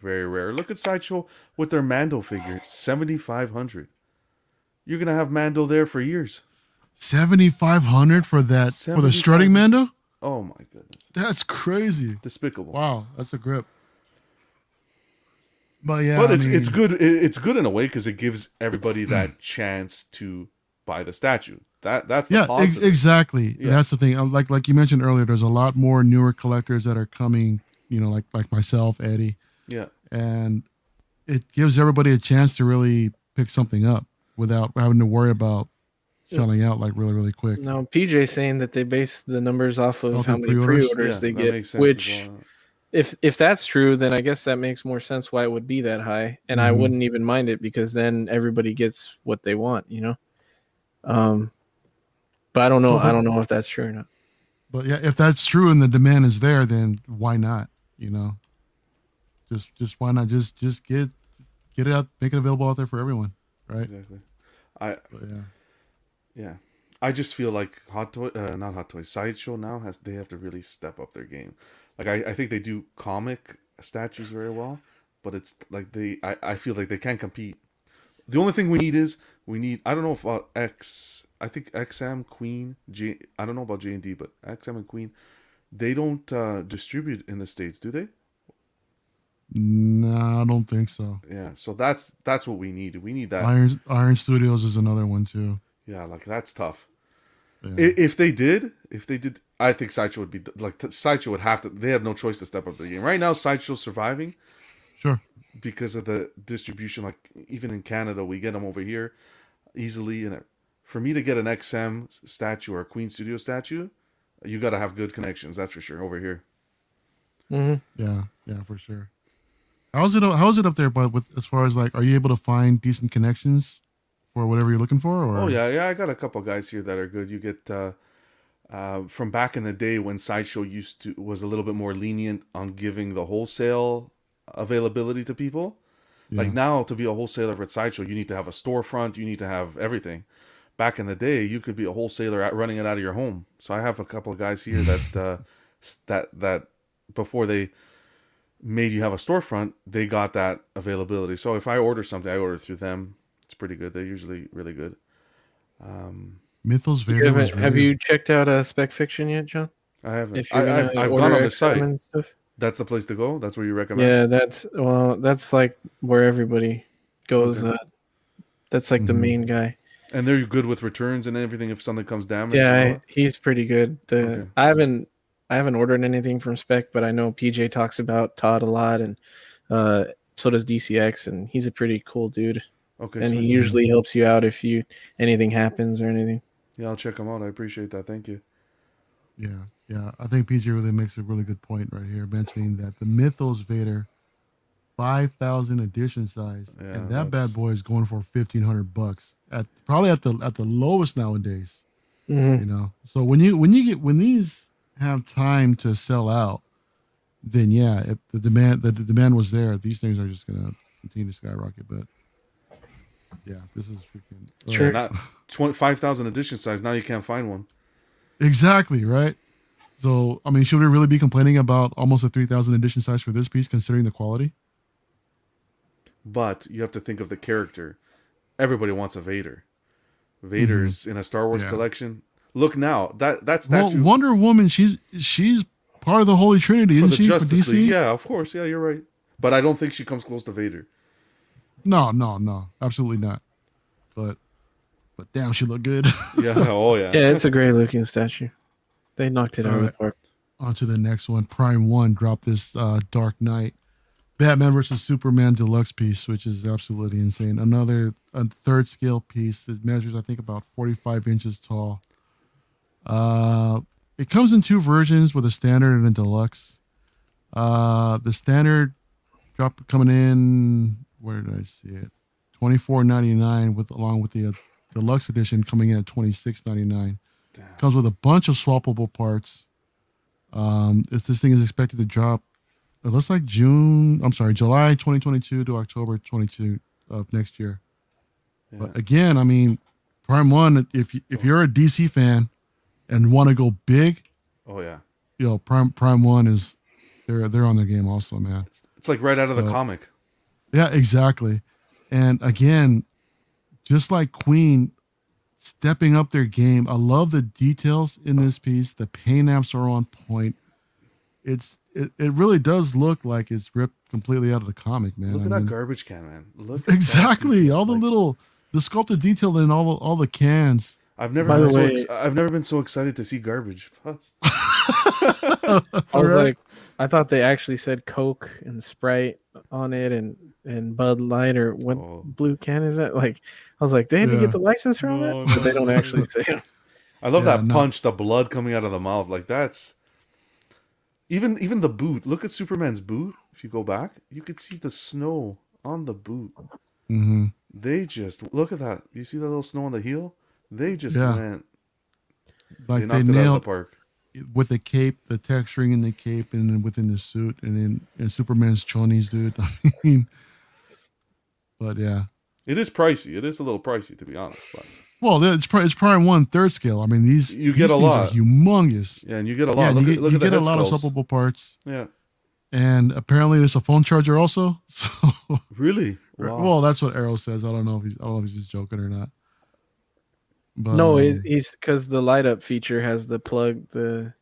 very rare. Look at Sideshow with their Mando figure, 7500. You're going to have Mando there for years. 7500 for that for the strutting 7500. Mando? Oh my goodness. That's crazy. Despicable. Wow, that's a grip. But yeah, but I it's mean, it's good it's good in a way because it gives everybody that (clears throat) chance to buy the statue that that's Yeah, ex- exactly. Yeah. That's the thing. Like like you mentioned earlier, there's a lot more newer collectors that are coming. You know, like like myself, Eddie, yeah and it gives everybody a chance to really pick something up without having to worry about selling out like really really quick. now pj saying that they base the numbers off of Off how many pre-orders? pre-orders Yeah, they get makes sense as which well. if if that's true then i guess that makes more sense why it would be that high and i Mhm. wouldn't even mind it because then everybody gets what they want you know um but i don't know So the- i don't know if that's true or not But yeah, if that's true and the demand is there, then why not? You know, just just why not just just get get it out, make it available out there for everyone, right? exactly. I But yeah. yeah. I just feel like hot toy uh, not hot toy sideshow now has they have to really step up their game. Like i, I think they do comic statues very well but it's like they I, I feel like they can't compete. The only thing we need is we need i don't know about x i think xm queen j i don't know about j and d but xm and queen they don't uh distribute in the states do they No, I don't think so. yeah so that's that's what we need we need that Iron Iron Studios is another one too. yeah like that's tough Yeah. If they did, if they did, I think Sideshow would be like t- Sideshow would have to. They have no choice to step up the game right now. Sideshow's surviving sure. because of the distribution. Like even in Canada, we get them over here easily. And for me to get an XM statue or a Queen Studio statue, you got to have good connections. That's for sure over here. mm-hmm. Yeah, yeah, for sure. How's it? How's it up there? But with as far as like, are you able to find decent connections for whatever you're looking for? Or Oh yeah, yeah. I got a couple guys here that are good. You get uh, uh, from back in the day when Sideshow used to was a little bit more lenient on giving the wholesale availability to people. yeah. Like now, to be a wholesaler at Sideshow, you need to have a storefront. You need to have everything. Back in the day, you could be a wholesaler at running it out of your home. So I have a couple of guys here that uh, that that before they made you have a storefront, they got that availability. So if I order something, I order through them. It's pretty good. They're usually really good. Um, Mythos You Vader haven't- was have you checked out uh, spec fiction yet john I haven't. I, I've, I've gone on the site. stuff That's the place to go. That's where you recommend. yeah that's well that's like where everybody goes Okay. uh, that's like the Mhm. main guy And they're good with returns and everything if something comes damaged. yeah and all I, he's pretty good the Okay. i haven't i haven't ordered anything from spec but i know pj talks about todd a lot and uh so does dcx and he's a pretty cool dude? Okay. and so- he usually helps you out if you anything happens or anything yeah, I'll check him out. I appreciate that. Thank you. Yeah, yeah. I think PJ really makes a really good point right here, mentioning that the Mythos Vader, five thousand edition size, Yeah, and that that's- bad boy is going for fifteen hundred bucks at probably at the at the lowest nowadays. Mhm. You know, so when you when you get when these have time to sell out, then yeah, if the demand the, the demand was there. These things are just gonna continue to skyrocket. But yeah, this is freaking Sure. Not 25,000 edition size. Now you can't find one. Exactly right. So I mean, should we really be complaining about almost a three thousand edition size for this piece, considering the quality? But you have to think of the character. Everybody wants a Vader. Vader's in a Star Wars Mm-hmm. Yeah. collection. Look now, that that's that Well, Wonder Woman, she's she's part of the Holy Trinity, isn't she? For Justice DC? League. Yeah, of course. Yeah, you're right. But I don't think she comes close to Vader. No, no, no, absolutely not. But but damn, she looked good. (laughs) Yeah. oh yeah. yeah it's a great looking statue they knocked it out of the park On to the next one. Prime One dropped this uh, Dark Knight Batman versus Superman deluxe piece, which is absolutely insane. Another a third scale piece that measures, I think, about 45 inches tall. Uh, it comes in two versions with a standard and a deluxe. Uh, the standard drop coming in. Where did I see it? 24.99 with along with the uh, deluxe edition coming in at 26.99. Comes with a bunch of swappable parts. Um, if this thing is expected to drop it looks like June. I'm sorry, July 2022 to October 22 of next year. Yeah. But again, I mean, Prime One. If if you're a DC fan and want to go big, oh yeah, you know, Prime Prime One is they're they're on their game also, man. It's, it's like right out of the so, comic. Yeah, exactly. And again, just like Queen, stepping up their game. I love the details in this piece. The paint apps are on point. It's it, it really does look like it's ripped completely out of the comic, man. Look at I that mean, garbage can, man. Look exactly all the like, little the sculpted detail in all all the cans. I've never been so ex- I've never been so excited to see garbage. (laughs) I was like, I thought they actually said Coke and Sprite on it, and and Bud Light or what oh. blue can is that? Like, I was like, they had yeah. to get the license for all that, no, but they don't actually say. I love yeah, that no. punch, the blood coming out of the mouth. Like that's even even the boot. Look at Superman's boot. If you go back, you could see the snow on the boot. Mm-hmm. They just look at that. You see that little snow on the heel? They just yeah. went. Like they, they nailed the park with the cape, the texturing in the cape, and then within the suit, and then and Superman's chonies, dude. (laughs) I mean, but yeah, it is pricey. It is a little pricey, to be honest. But well, it's probably, it's probably one third scale. I mean, these you get these a lot, humongous. Yeah, and you get a lot. Yeah, look you get, look you get a lot sculpts. of swappable parts. Yeah, and apparently there's a phone charger also. (laughs) So really, (laughs) wow. well, that's what Arrow says. I don't know if he's I don't know if he's just joking or not. But, no, um, he's because the light up feature has the plug the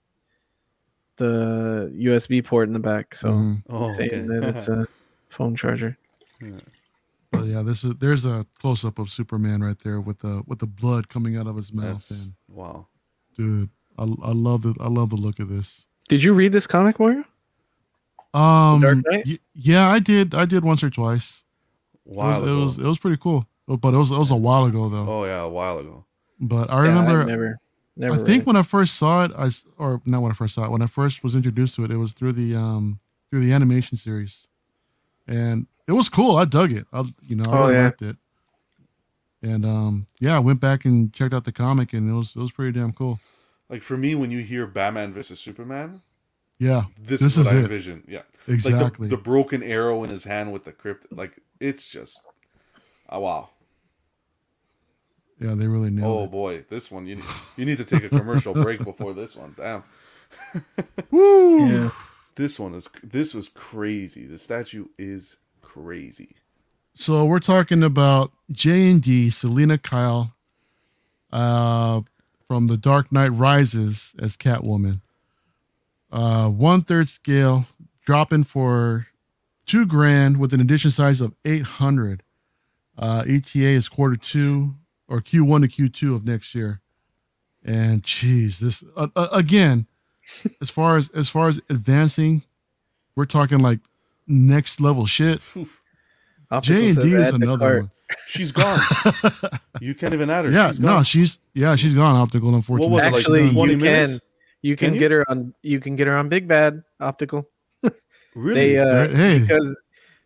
the USB port in the back, so mm-hmm. oh, saying okay. that it's a (laughs) phone charger. Yeah. But yeah, this is there's a close up of Superman right there with the with the blood coming out of his mouth. That's, and wow, dude, I I love the I love the look of this. Did you read this comic, Mario? Um, y- yeah, I did. I did once or twice. Wow, it, was, it was, it was pretty cool, but it was it was a while ago though. Oh yeah, a while ago. But I remember yeah, never, never. I think when I first saw it, I or not when I first saw it, when I first was introduced to it, it was through the um through the animation series, and it was cool. I dug it. I, you know, I oh, really yeah. liked it. And um, yeah, I went back and checked out the comic, and it was it was pretty damn cool. Like for me, when you hear Batman versus Superman, yeah, this, this is, what I envision. Yeah, exactly. Like the, the, broken arrow in his hand with the crypt, like it's just, oh wow. Yeah, they really nailed oh, it. Oh boy, this one you need, you need to take a commercial break before this one. Damn. (laughs) Woo! Yeah. This one is this was crazy. The statue is crazy. So we're talking about J and D, Selina Kyle, uh, from The Dark Knight Rises as Catwoman. Uh, one third scale, dropping for two grand with an edition size of eight hundred. Uh, ETA is quarter two or Q one to Q two of next year. And geez, this uh, uh, again, (laughs) as far as as far as advancing, we're talking like next level shit. J and D is another one. (laughs) She's gone. (laughs) you can't even add her. Yeah, she's no, she's yeah, she's gone optical. Unfortunately, what was it, actually, like you minutes? can you can, can get her on you can get her on Big Bad optical. really? They, uh, hey. because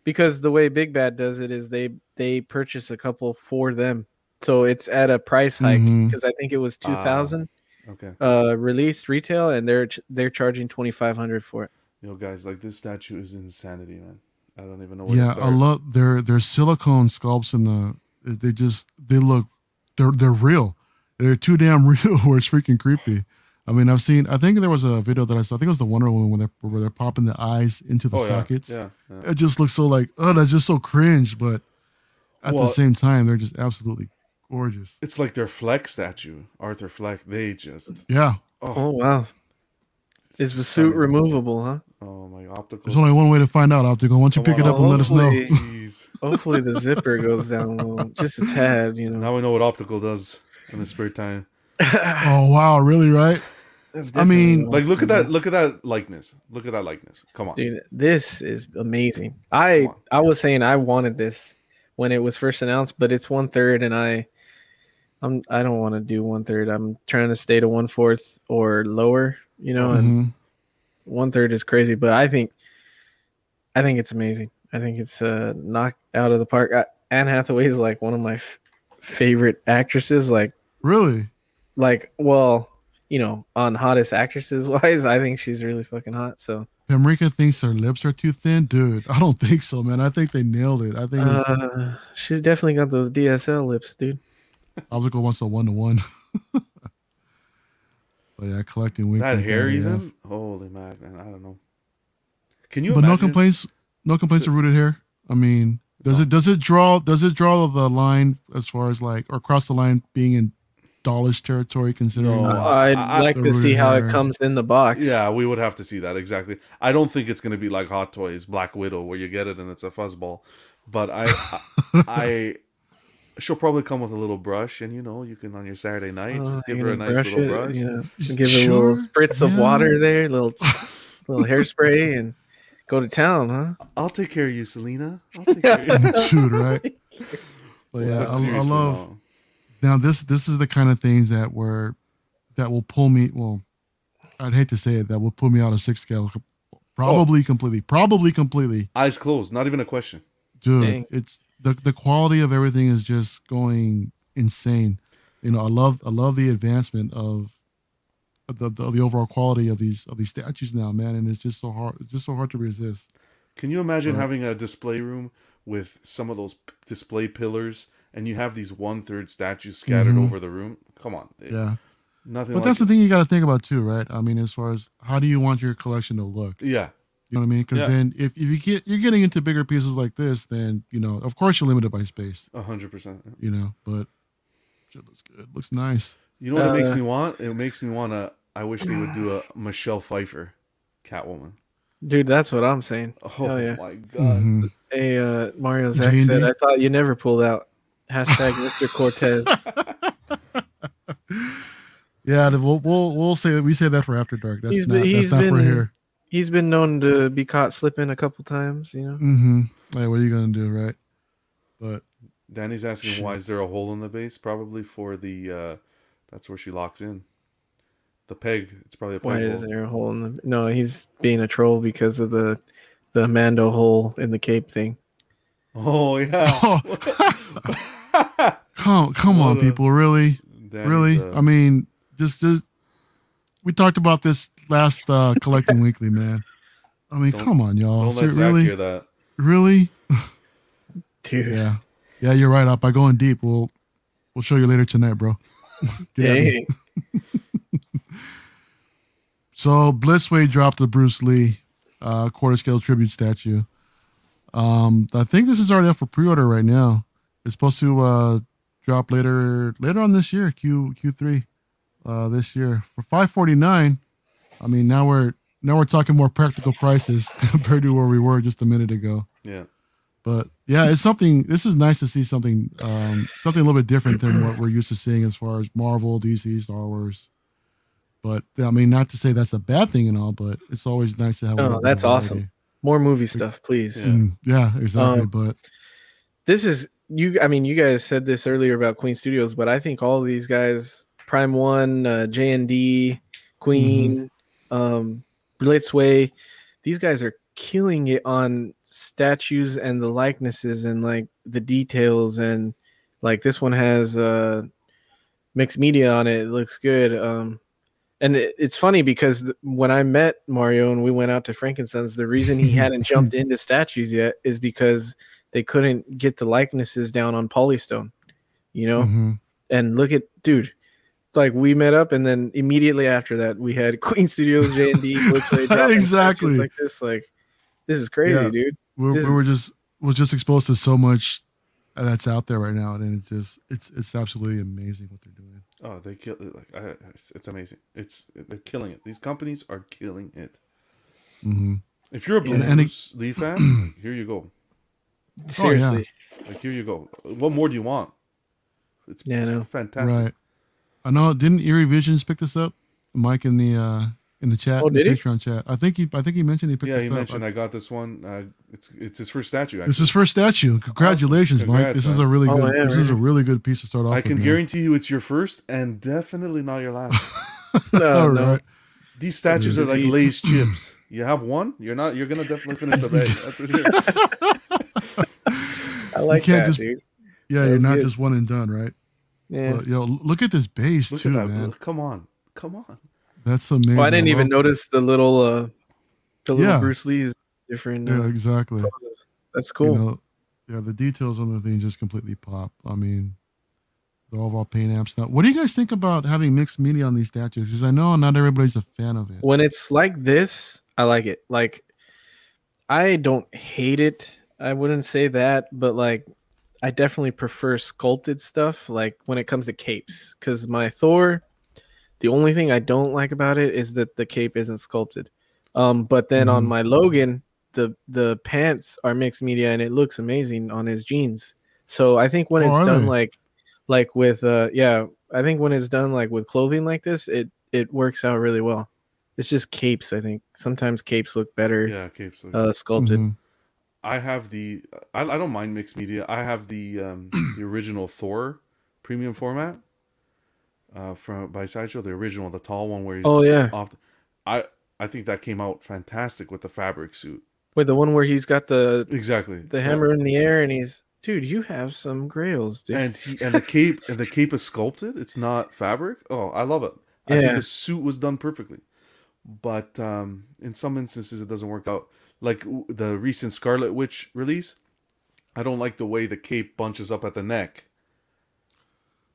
because the way Big Bad does it is they they purchase a couple for them, so it's at a price hike because mm-hmm. I think it was two thousand. Uh, okay. Uh, released retail, and they're they're charging twenty five hundred for it. You know, guys, like this statue is insanity, man. I don't even know. yeah, I love their their silicone sculpts and the they just they look they're they're real. They're too damn (laughs) real where it's freaking creepy. I mean, I've seen. I think there was a video that I saw. I think it was the Wonder Woman when they're where they're popping the eyes into the oh, sockets. Yeah, yeah, It just looks so like oh, that's just so cringe. But at well, the same time, they're just absolutely gorgeous. It's like their Fleck statue, Arthur Fleck. They just yeah. Oh, oh wow. Is the suit removable, huh? Oh my optical. There's only one way to find out optical. Once you pick it up and let us know. (laughs) hopefully the zipper goes down a little, just a tad. You know. Now we know what optical does in the spare time. (laughs) oh wow! Really? Right? I mean, like look at that, look at that likeness. Look at that likeness. Come on, dude. This is amazing. I I was saying I wanted this when it was first announced, but it's one third, and I I'm I don't want to do one third. I'm trying to stay to one fourth or lower. You know, and mm-hmm. one third is crazy, but I think I think it's amazing. I think it's uh knock out of the park. I, Anne Hathaway is like one of my f- favorite actresses. Like really, like well you know, on hottest actresses (laughs) wise, I think she's really fucking hot. So Pamrika thinks her lips are too thin, dude. I don't (laughs) think so, man. I think they nailed it. I think uh, she's definitely got those DSL lips, dude. Optical wants a one to one. But yeah, collecting wink. That hair even? Holy man, man, I don't know. Can you? But imagine? no complaints. No complaints so, of rooted hair. I mean, does no. it does it draw does it draw the line as far as like or cross the line being in Dawlish territory considering. No, oh, I'd I, like to see how it comes in the box. Yeah, we would have to see that exactly. I don't think it's going to be like Hot Toys Black Widow where you get it and it's a fuzzball. But I, I, (laughs) I, she'll probably come with a little brush, and you know, you can on your Saturday night uh, (laughs) just give her a nice little it, brush. You know, give her a little spritz of water there, little (laughs) little hairspray, and go to town, huh? I'll take care of you, Selina. I'll take care of you. (laughs) Shoot, right? But yeah, I, I, love. No now this this is the kind of things that were that will pull me. Well, I'd hate to say it, that will pull me out of six scale. Probably oh. completely. Probably completely. Eyes closed. Not even a question. Dude, Dang. it's the the quality of everything is just going insane. You know, I love I love the advancement of the, the, the overall quality of these of these statues now, man, and it's just so hard it's just so hard to resist. Can you imagine but, having a display room with some of those p- display pillars and you have these one third statues scattered mm-hmm. over the room. Come on, yeah, nothing. But like that's it. the thing you got to think about too, right? I mean, as far as how do you want your collection to look? Yeah, you know what I mean? Because yeah. then if, if you get you're getting into bigger pieces like this, then you know, of course, you're limited by space. A hundred percent. You know, but shit looks good. Looks nice. You know what uh, it makes uh, me want? It makes me want to. I wish they would do a (sighs) Michelle Pfeiffer, Catwoman. Dude, that's what I'm saying. Oh yeah. my god. Mm-hmm. Hey, uh, Mario Zach said, I thought you never pulled out. Hashtag Mr. (laughs) Cortez. yeah, we'll, we'll we'll say we say that for after dark. That's he's not been, that's not been, for here. He's been known to be caught slipping a couple times, you know. Mm-hmm. Hey, what are you gonna do, right? But Danny's asking why is there a hole in the base? Probably for the uh that's where she locks in. The peg. It's probably a peg. Why hole. is there a hole in the No, he's being a troll because of the the Mando hole in the cape thing. Oh yeah. (laughs) (laughs) come come on, people, really, really. Uh, I mean, just just we talked about this last uh collecting (laughs) weekly, man. I mean, come on, y'all. Don't let really, hear that. Really, (laughs) dude. Yeah, yeah, you're right. Up, I going deep. We'll we'll show you later tonight, bro. (laughs) hey. so Blitzway dropped the Bruce Lee uh, quarter scale tribute statue. Um, I think this is already up for pre-order right now. It's supposed to uh, drop later later on this year, Q Q3 uh, this year for 549. I mean, now we're now we're talking more practical prices (laughs) compared to where we were just a minute ago. Yeah. But yeah, it's something. This is nice to see something, um, something a little bit different than what we're used to seeing as far as Marvel, DC, Star Wars. But I mean, not to say that's a bad thing and all, but it's always nice to have. Oh, that's awesome! More movie stuff, please. Yeah, mm, yeah exactly. Um, but this is you. I mean, you guys said this earlier about Queen Studios, but I think all of these guys, Prime One, uh, J and D, Queen, mm-hmm. Um, Blitzway, these guys are killing it on statues and the likenesses and like the details and like this one has uh mixed media on it. It looks good. Um and it, it's funny because when I met Mario and we went out to Frankensons, the reason he (laughs) hadn't jumped into statues yet is because they couldn't get the likenesses down on Polystone, you know. Mm-hmm. And look at dude, like we met up, and then immediately after that, we had (laughs) Queen Studios, J and D, (laughs) exactly like this. Like this is crazy, yeah. dude. We're, we were just was just exposed to so much that's out there right now, and it's just it's it's absolutely amazing what they're doing. Oh, they kill it! Like I, it's amazing. It's they're killing it. These companies are killing it. Mm-hmm. If you're a Blues and, it, Lee fan, (clears throat) here you go. Seriously, oh, yeah. like here you go. What more do you want? It's yeah, no. fantastic. Right. I know. Didn't Eerie Visions pick this up? Mike in the uh in the chat, Oh, in the he? Patreon chat. I think he, I think he mentioned he picked Yeah, this he up. mentioned I got this one. Uh, it's it's his first statue. Actually. This is first statue. Congratulations, Mike. Congrats, This is a really Oh, good. yeah, this is a really good piece to start off. I with, can man. guarantee you it's your first and definitely not your last. (laughs) No, All no. right. These statues are like Disease. Lay's chips. You have one, you're not. You're gonna definitely finish the bag. That's what it is. (laughs) (laughs) I like you can't that, just- dude. Yeah, That you're not good. just one and done, right? Yeah. But, yo, look at this base Look too, man. Come on, come on. That's amazing. Well, I didn't I even love- notice the little, uh, the little Yeah. Bruce Lee's different. Yeah, Uh, exactly. poses. That's cool. You know, yeah, the details on the thing just completely pop. I mean, the overall paint apps. Now, what do you guys think about having mixed media on these statues? Because I know not everybody's a fan of it. when it's like this, I like it. Like, I don't hate it. I wouldn't say that, but like, I definitely prefer sculpted stuff. Like when it comes to capes, because my Thor, the only thing I don't like about it is that the cape isn't sculpted. Um, but then on Mhm. my Logan, the the pants are mixed media and it looks amazing on his jeans. So I think when Oh, it's are done they? like like with uh yeah, I think when it's done like with clothing like this, it it works out really well. It's just capes, I think. Sometimes capes look better Yeah, capes. Like, uh sculpted. Mhm. I have the. I, I don't mind mixed media. I have the um, (clears throat) the original Thor premium format. Uh, from by Sideshow, the original, the tall one where he's Oh, yeah. off. The, I I think that came out fantastic with the fabric suit. Wait, the one where he's got the Exactly. the hammer in the air and he's dude, you have some grails, dude. and he and the cape and the cape is sculpted. It's not fabric. Oh, I love it. I think Yeah. the suit was done perfectly, but um, in some instances it doesn't work out. Like the recent Scarlet Witch release, I don't like the way the cape bunches up at the neck.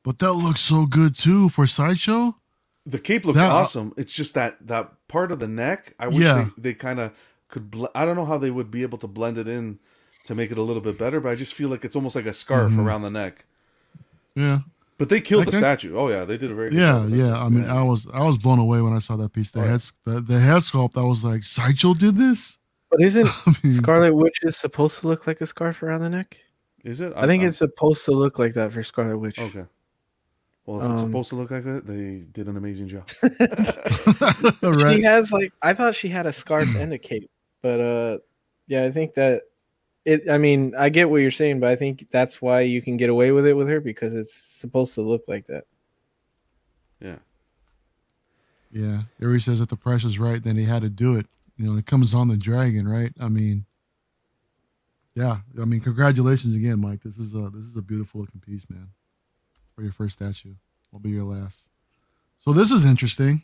But that looks so good too for sideshow. The cape looks That- awesome. It's just that that part of the neck. I wish Yeah. they, they kind of could. Bl- I don't know how they would be able to blend it in to make it a little bit better, but I just feel like it's almost like a scarf Mhm. around the neck. Yeah, But they killed Like the I- statue. Oh yeah, they did a very yeah. Yeah. I mean, I was I was blown away when I saw that piece. The yeah. head the, the head sculpt. I was like, sideshow did this. But isn't (laughs) I mean, Scarlet Witch is supposed to look like a scarf around the neck? Is it? I think I'm- it's supposed to look like that for Scarlet Witch. Okay. Well, if it's Um, supposed to look like that, they did an amazing job. (laughs) (laughs) right. She has like I thought she had a scarf and a (clears throat) cape, but uh, yeah, I think that it. I mean, I get what you're saying, but I think that's why you can get away with it with her because it's supposed to look like that. Yeah. Yeah, Ari says if the price is right, then he had to do it. You know, it comes on the dragon, right? I mean, yeah. I mean, congratulations again, Mike. This is a this is a beautiful looking piece, man. For your first statue, will be your last. So this is interesting.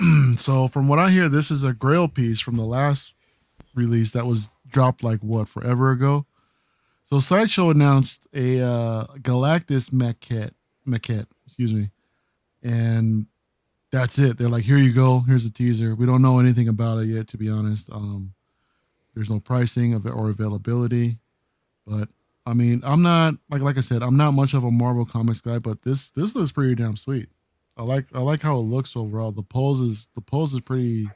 (clears throat) so from what I hear, this is a Grail piece from the last release that was dropped like what forever ago. So Sideshow announced a uh, Galactus maquette, maquette, excuse me, and that's it. They're like, here you go. Here's the teaser. We don't know anything about it yet, to be honest. Um, there's no pricing of or availability, but I mean, I'm not like like I said, I'm not much of a Marvel comics guy, but this this looks pretty damn sweet. I like I like how it looks overall. The pose is the pose is pretty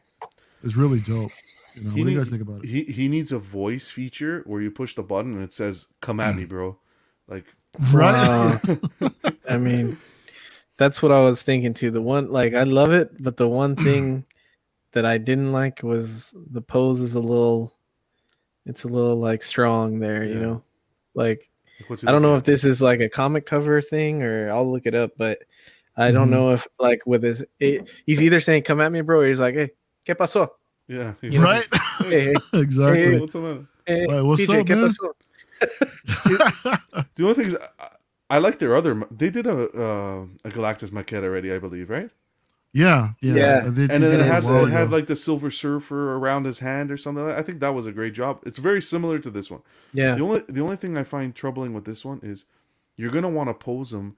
is really dope. You know, He what do you guys think about it? He he needs a voice feature where you push the button and it says "Come at me, bro." Like Right? (laughs) Wow. I mean, that's what I was thinking too. The one like I love it, but the one (clears throat) thing that I didn't like was the pose is a little it's a little like strong there, you know. Like what's I don't know looking if this is like a comic cover thing or I'll look it up, but I don't Mhm. know if like with his it, he's either saying come at me, bro, or he's like, Hey, ¿qué pasó? Yeah. You know, right? Hey, (laughs) hey, (laughs) exactly. "Hey, what's on hey, Like, what's TJ, up, ¿qué man? pasó? that? (laughs) The only thing is, I, I like their other. They did a uh, a Galactus maquette already, I believe, right? yeah, yeah. Yeah. They- they And then it has while it had ago. like the Silver Surfer around his hand or something. Like that. I think that was a great job. It's very similar to this one. Yeah. The only the only thing I find troubling with this one is you're gonna want to pose him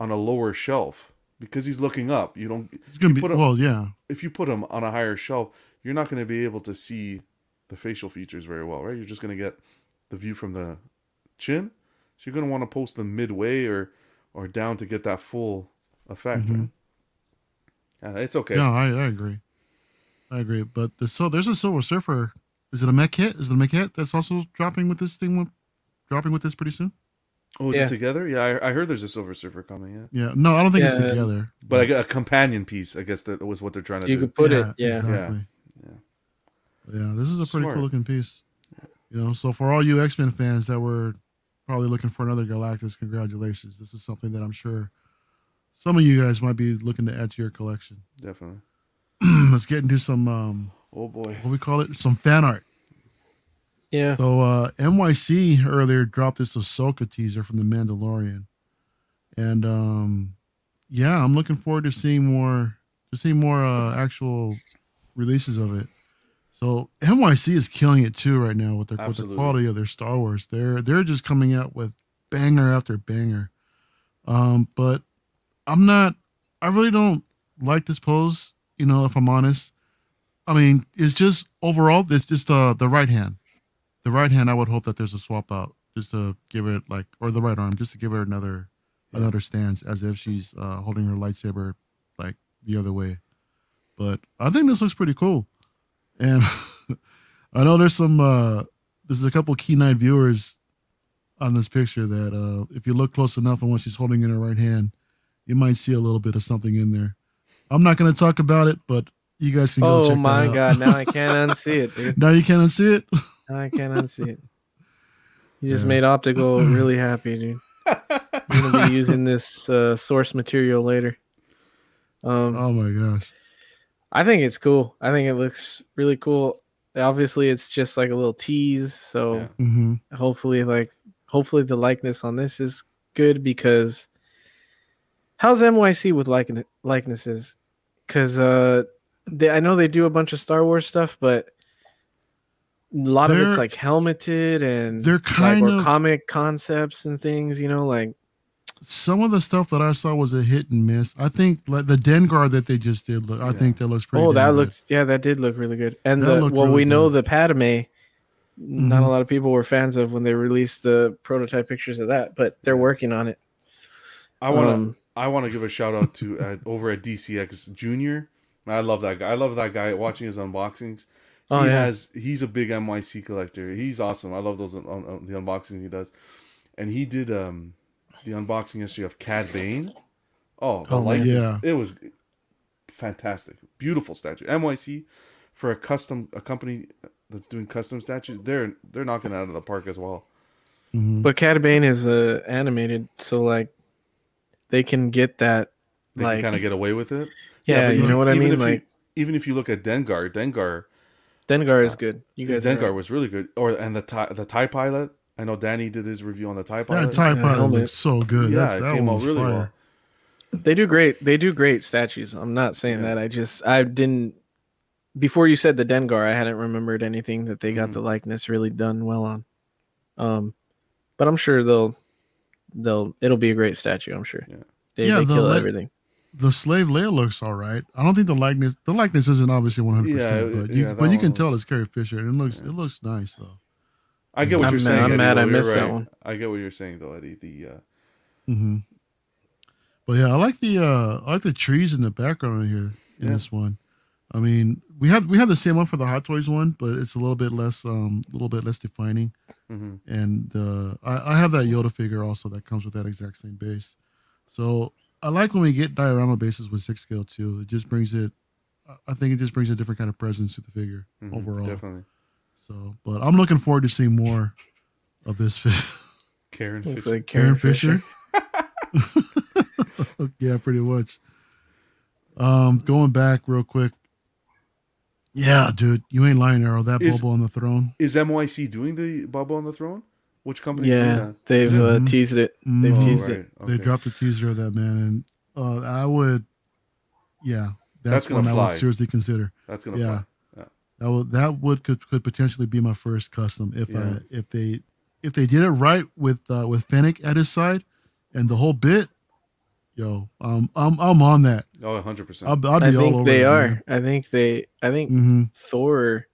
on a lower shelf because he's looking up. You don't. it's gonna be put him- well, yeah. If you put him on a higher shelf, you're not going to be able to see the facial features very well, right? You're just going to get the view from the chin. So you're going to want to post them midway or or down to get that full effect. Mhm. Right? Yeah, it's okay. No, I, I agree. I agree. But the, so there's a Silver Surfer. Is it a maquette? Is it a maquette that's also dropping with this thing? With, dropping with this pretty soon? Oh, is Yeah. it together? Yeah, I, I heard there's a Silver Surfer coming. Yeah, Yeah, no, I don't think it's together. but I got a companion piece. I guess that was what they're trying to You do. could put it, yeah. exactly. Yeah. Yeah, this is a pretty Smart. cool looking piece. You know, so for all you X Men fans that were probably looking for another Galactus, congratulations. This is something that I'm sure some of you guys might be looking to add to your collection. Definitely. (clears throat) Let's get into some um Oh boy. what we call it, some fan art. Yeah. So uh NYC earlier dropped this Ahsoka teaser from the Mandalorian. And um yeah, I'm looking forward to seeing more to see more uh actual releases of it. So NYC is killing it too right now with their with the quality of their Star Wars. They're they're just coming out with banger after banger. Um but I'm not I really don't like this pose, you know, if I'm honest. I mean, it's just overall, it's just uh, the right hand. The right hand, I would hope that there's a swap out just to give it like, or the right arm, just to give her another Yeah. another stance as if she's uh, holding her lightsaber like the other way. But I think this looks pretty cool, and (laughs) I know there's some. uh There's a couple key night viewers on this picture that uh if you look close enough and when she's holding in her right hand, you might see a little bit of something in there. I'm not going to talk about it, but you guys can go Oh check my that out. god, now I can't (laughs) unsee it, dude. Now you can't unsee it. (laughs) Now I can't unsee it. You just Yeah. made Optical (clears throat) really happy, dude. I'm gonna be using this uh, source material later. Um, Oh my gosh. I think it's cool. I think it looks really cool. Obviously, it's just like a little tease, so Yeah. hmm hopefully, like, hopefully the likeness on this is good because how's NYC with liken- likenesses? Because uh, they, I know they do a bunch of Star Wars stuff, but a lot of They're- it's like helmeted and They're kind or of comic concepts and things. You know, like some of the stuff that I saw was a hit and miss. I think like the Dengar that they just did. Look, I Yeah. think that looks pretty. oh, that damn good. looks yeah, that did look really good. And That the well, really we know good. the Padme. Not Mhm. a lot of people were fans of when they released the prototype pictures of that, but they're working on it. I want to. Um, I want to give a shout out to uh, (laughs) over at DCX Junior. I love that guy. I love that guy. Watching his unboxings, Oh, he yeah. has. He's a big NYC collector. He's awesome. I love those um, the unboxings he does, and he did um the unboxing history of Cad Bane. Oh, the Oh, man. likeness, Yeah. it was fantastic, beautiful statue. NYC for a custom a company that's doing custom statues. They're they're knocking it out of the park as well. Mhm. But Cad Bane is uh, animated, so like they can get that. They Like- can kind of get away with it. Yeah, but you even- know what I even mean. if you- Like even if you look at Dengar, Dengar Dengar is good. You guys, Dengar right. was really good. Or and the tie the tie pilot. I know Danny did his review on the tie That pilot. tie pilot helmet. looks so good. yeah, That's, it that came out really fire. well. They do great. They do great statues. I'm not saying Yeah. that. I just I didn't. Before you said the Dengar, I hadn't remembered anything that they got Mhm. the likeness really done well on. Um, but I'm sure they'll they'll it'll be a great statue. I'm sure. Yeah. They, Yeah, they the kill li- everything. The slave Leia looks all right. I don't think the likeness the likeness isn't obviously 100, Yeah, percent but you yeah, but you can one tell it's Carrie Fisher and it looks Yeah. it looks nice though. I get what I'm you're mad- saying. I'm Eddie, mad I though. You're missed that one. I get what you're saying though, Eddie. The uh, hmm But yeah, I like the uh I like the trees in the background here in Yeah. this one. I mean, we have we have the same one for the Hot Toys one, but it's a little bit less um a little bit less defining. mhm. And uh I, I have that Yoda figure also that comes with that exact same base. So I like when we get diorama bases with six scale too. It just brings it I- I think it just brings a different kind of presence to the figure Mhm. overall. definitely So but I'm looking forward to seeing more of this fish. Karen Fisher. like Karen Karen Fisher. (laughs) yeah, pretty much. Um, going back real quick. Yeah, dude, you ain't lying, Arrow. That Is- Boba on the throne. Is NYC doing the Boba on the throne? Which company? Yeah, that? they've uh, Mhm. teased it. They've Mhm. teased right. it. They dropped a teaser of that man, and uh, I would, yeah, That's that's, gonna one I fly. would seriously consider. That's gonna Yeah. fly. That would that would could, could potentially be my first custom if Yeah. I if they if they did it right with uh, with Fennec at his side and the whole bit. Yo, um, I'm I'm on that. Oh, 100 percent. I'll, I'll be I all think over they that, are. man. I think they. I think mm-hmm. Thor.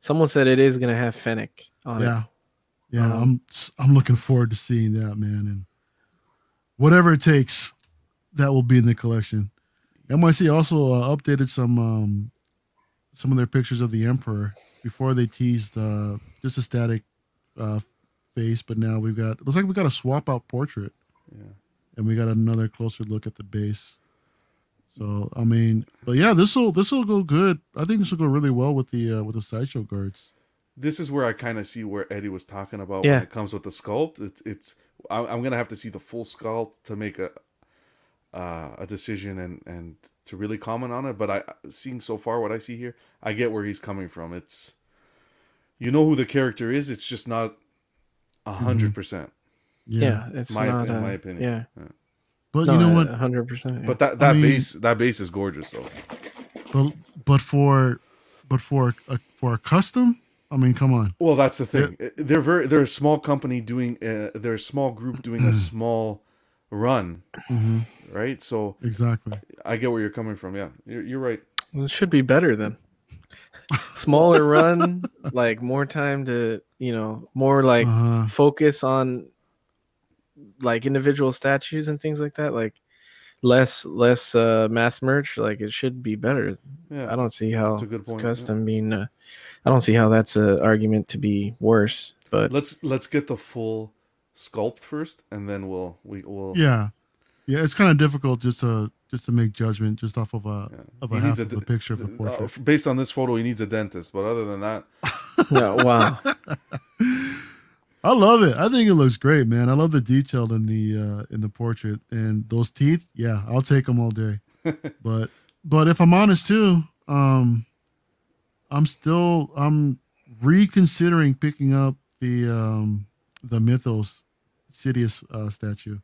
Someone said it is gonna have Fennec on Yeah, it. yeah. Um, I'm I'm looking forward to seeing that man, and whatever it takes, that will be in the collection. NYC also uh, updated some um, some of their pictures of the Emperor before they teased uh, just a static uh, face, but now we've got looks like we got a swap out portrait. Yeah. And we got another closer look at the base. So I mean, but yeah, this will this will go good. I think this will go really well with the uh, with the sideshow guards. This is where I kind of see where Eddie was talking about Yeah. when it comes with the sculpt. It's it's I, I'm gonna have to see the full sculpt to make a uh, a decision and and to really comment on it. But I seeing so far what I see here, I get where he's coming from. It's you know who the character is. It's just not a hundred percent. Yeah, it's My not. opinion- uh, my opinion. Yeah, But no, you know what? hundred percent. But that that I mean- base that base is gorgeous though. But but for but for a for a custom, I mean, come on. Well, that's the thing. They're very they're a small company doing uh, they're a small group doing a (clears throat) small run, hmm right? So Exactly. I get where you're coming from. Yeah, you're, you're right. Well, it should be better then. (laughs) Smaller run, like more time to, you know, more like Uh-huh. focus on like individual statues and things like that. Like less less uh mass merch. Like it should be better. Yeah, I don't see how That's a good it's point, yeah. custom being. Uh, I don't see how that's an argument to be worse. But let's let's get the full sculpt first, and then we'll we will. Yeah, yeah. It's kind of difficult just to just to make judgment just off of a Yeah. of a He half needs of a a d- picture of the Uh, portrait. based on this photo, he needs a dentist, but other than that, (laughs) (laughs) no, wow. I love it. I think it looks great, man. I love the detail in the uh in the portrait and those teeth. Yeah, I'll take them all day. (laughs) but but if I'm honest too, um, I'm still I'm reconsidering picking up the um the Mythos Sidious uh, statue.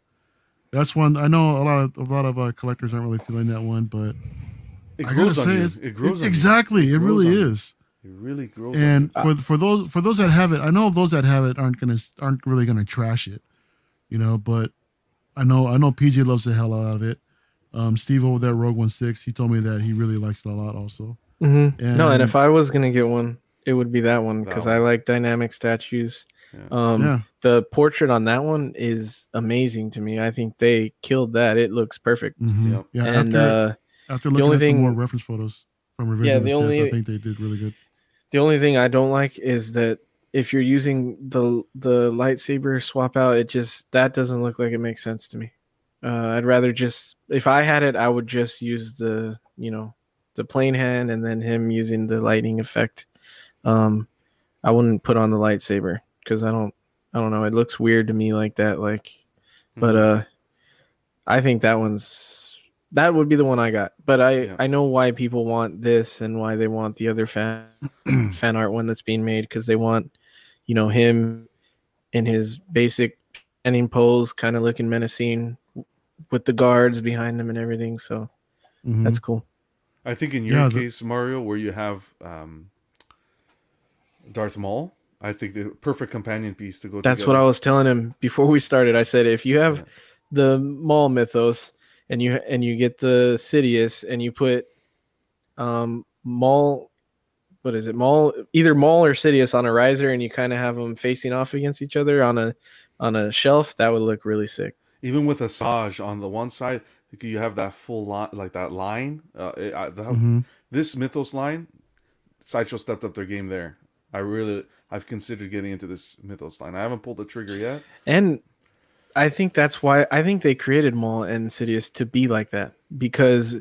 That's one I know a lot of a lot of uh, collectors aren't really feeling that one, but it I gotta on say you. it's, It grows on you. exactly. It, grows really on you. is. It really grows. And on for for those for those that have it, I know those that have it aren't gonna aren't really gonna trash it, you know. But I know I know PJ loves the hell out of it. Um, Steve over there, Rogue One Six, he told me that he really likes it a lot. Also, hmm no, and And- if I was gonna get one, it would be that one because one. I like dynamic statues. Yeah. Um, yeah, the portrait on that one is amazing to me. I think they killed that. It looks perfect. mhm. Yep. yeah. and after uh, after the looking only at some thing- more reference photos from Revenge Yeah, of the, the Sith, I think they did really good. the only thing I don't like is that if you're using the the lightsaber swap out, it just that doesn't look like it makes sense to me. Uh, I'd rather just if I had it, I would just use the you know the plain hand and then him using the lightning effect. Um, I wouldn't put on the lightsaber because I don't I don't know. It looks weird to me like that. Like, but Mm-hmm. uh, I think that one's that would be the one I got. But I Yeah. I know why people want this and why they want the other fan (clears throat) fan art one that's being made because they want you know him in his basic ending pose, kind of looking menacing with the guards behind him and everything. So Mhm. that's cool. I think in your Yeah, the- case, Mario, where you have um, Darth Maul, I think the perfect companion piece to go. That's together. what I was telling him before we started. I said if you have Yeah. the Maul mythos and you and you get the Sidious and you put um Maul what is it Maul either Maul or Sidious on a riser and you kind of have them facing off against each other on a on a shelf that would look really sick. Even with Asajj on the one side, you have that full line, like that line. Uh, it- I, the, Mhm. This Mythos line, Sideshow stepped up their game there. I really, I've considered getting into this Mythos line. I haven't pulled the trigger yet. And I think that's why I think they created Maul and Sidious to be like that because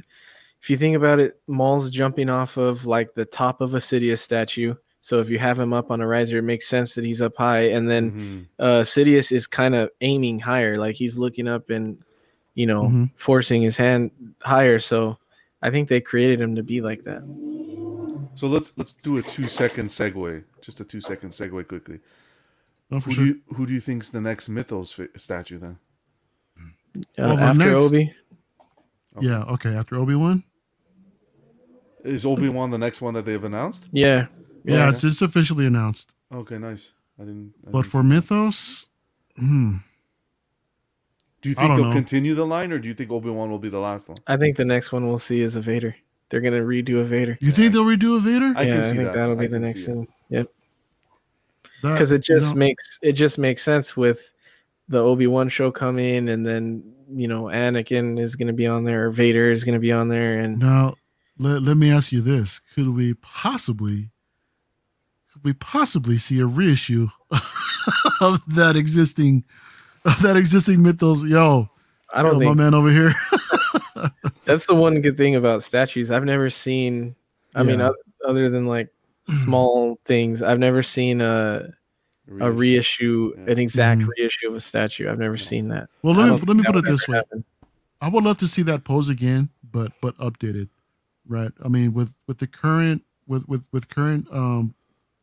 if you think about it, Maul's jumping off of like the top of a Sidious statue. So if you have him up on a riser, it makes sense that he's up high. And then Mhm. uh Sidious is kind of aiming higher, like he's looking up and you know Mhm. forcing his hand higher. So I think they created him to be like that. So let's let's do a two second segue, just a two second segue quickly. Oh, for Who sure. do you who do you think's the next Mythos fi- statue then? Uh, Well, the after next- Obi, Yeah. Okay. After Obi Wan. Is Obi Wan the next one that they've announced? yeah, Yeah, it's, it's officially announced. Okay, nice. I didn't. I But didn't for see- Mythos, hmm, do you think they'll know. continue the line, or do you think Obi Wan will be the last one? I think the next one we'll see is a Vader. They're gonna redo a Vader. you think they'll redo a Vader? I yeah, can I think that. that'll be I the next see it. thing. Yep. Because it you just know, makes it just makes sense with the Obi Wan show coming, and then you know Anakin is going to be on there, or Vader is going to be on there, and Now, let, let me ask you this: Could we possibly, could we possibly see a reissue (laughs) of that existing of that existing mythos. Yo, I don't yo, think my man over here. (laughs) that's the one good thing about statues. I've never seen. I mean, Yeah. oth- other than like (clears throat) small things, I've never seen a a reissue, Yeah. an exact Mhm. reissue of a statue. I've never seen that. well, let me let me put it this way. happen. I would love to see that pose again, but but updated, right? I mean, with with the current with with with current um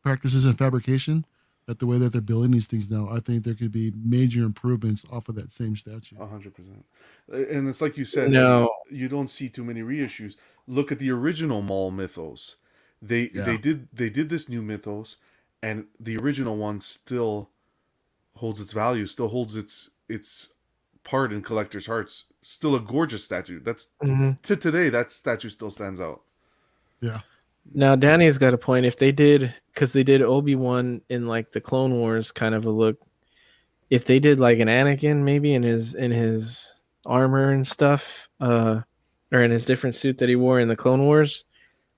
practices and fabrication, that the way that they're building these things now, I think there could be major improvements off of that same statue. A hundred percent. And it's like you said, No. you don't see too many reissues. Look at the original Maul mythos. They Yeah. they did they did this new mythos, and the original one still holds its value, still holds its its part in collectors' hearts. Still a gorgeous statue. That's Mhm. to today that statue still stands out. Yeah, Now Danny's got a point. If they did, because they did Obi Wan in like the Clone Wars kind of a look. If they did like an Anakin, maybe in his in his armor and stuff, uh, or in his different suit that he wore in the Clone Wars,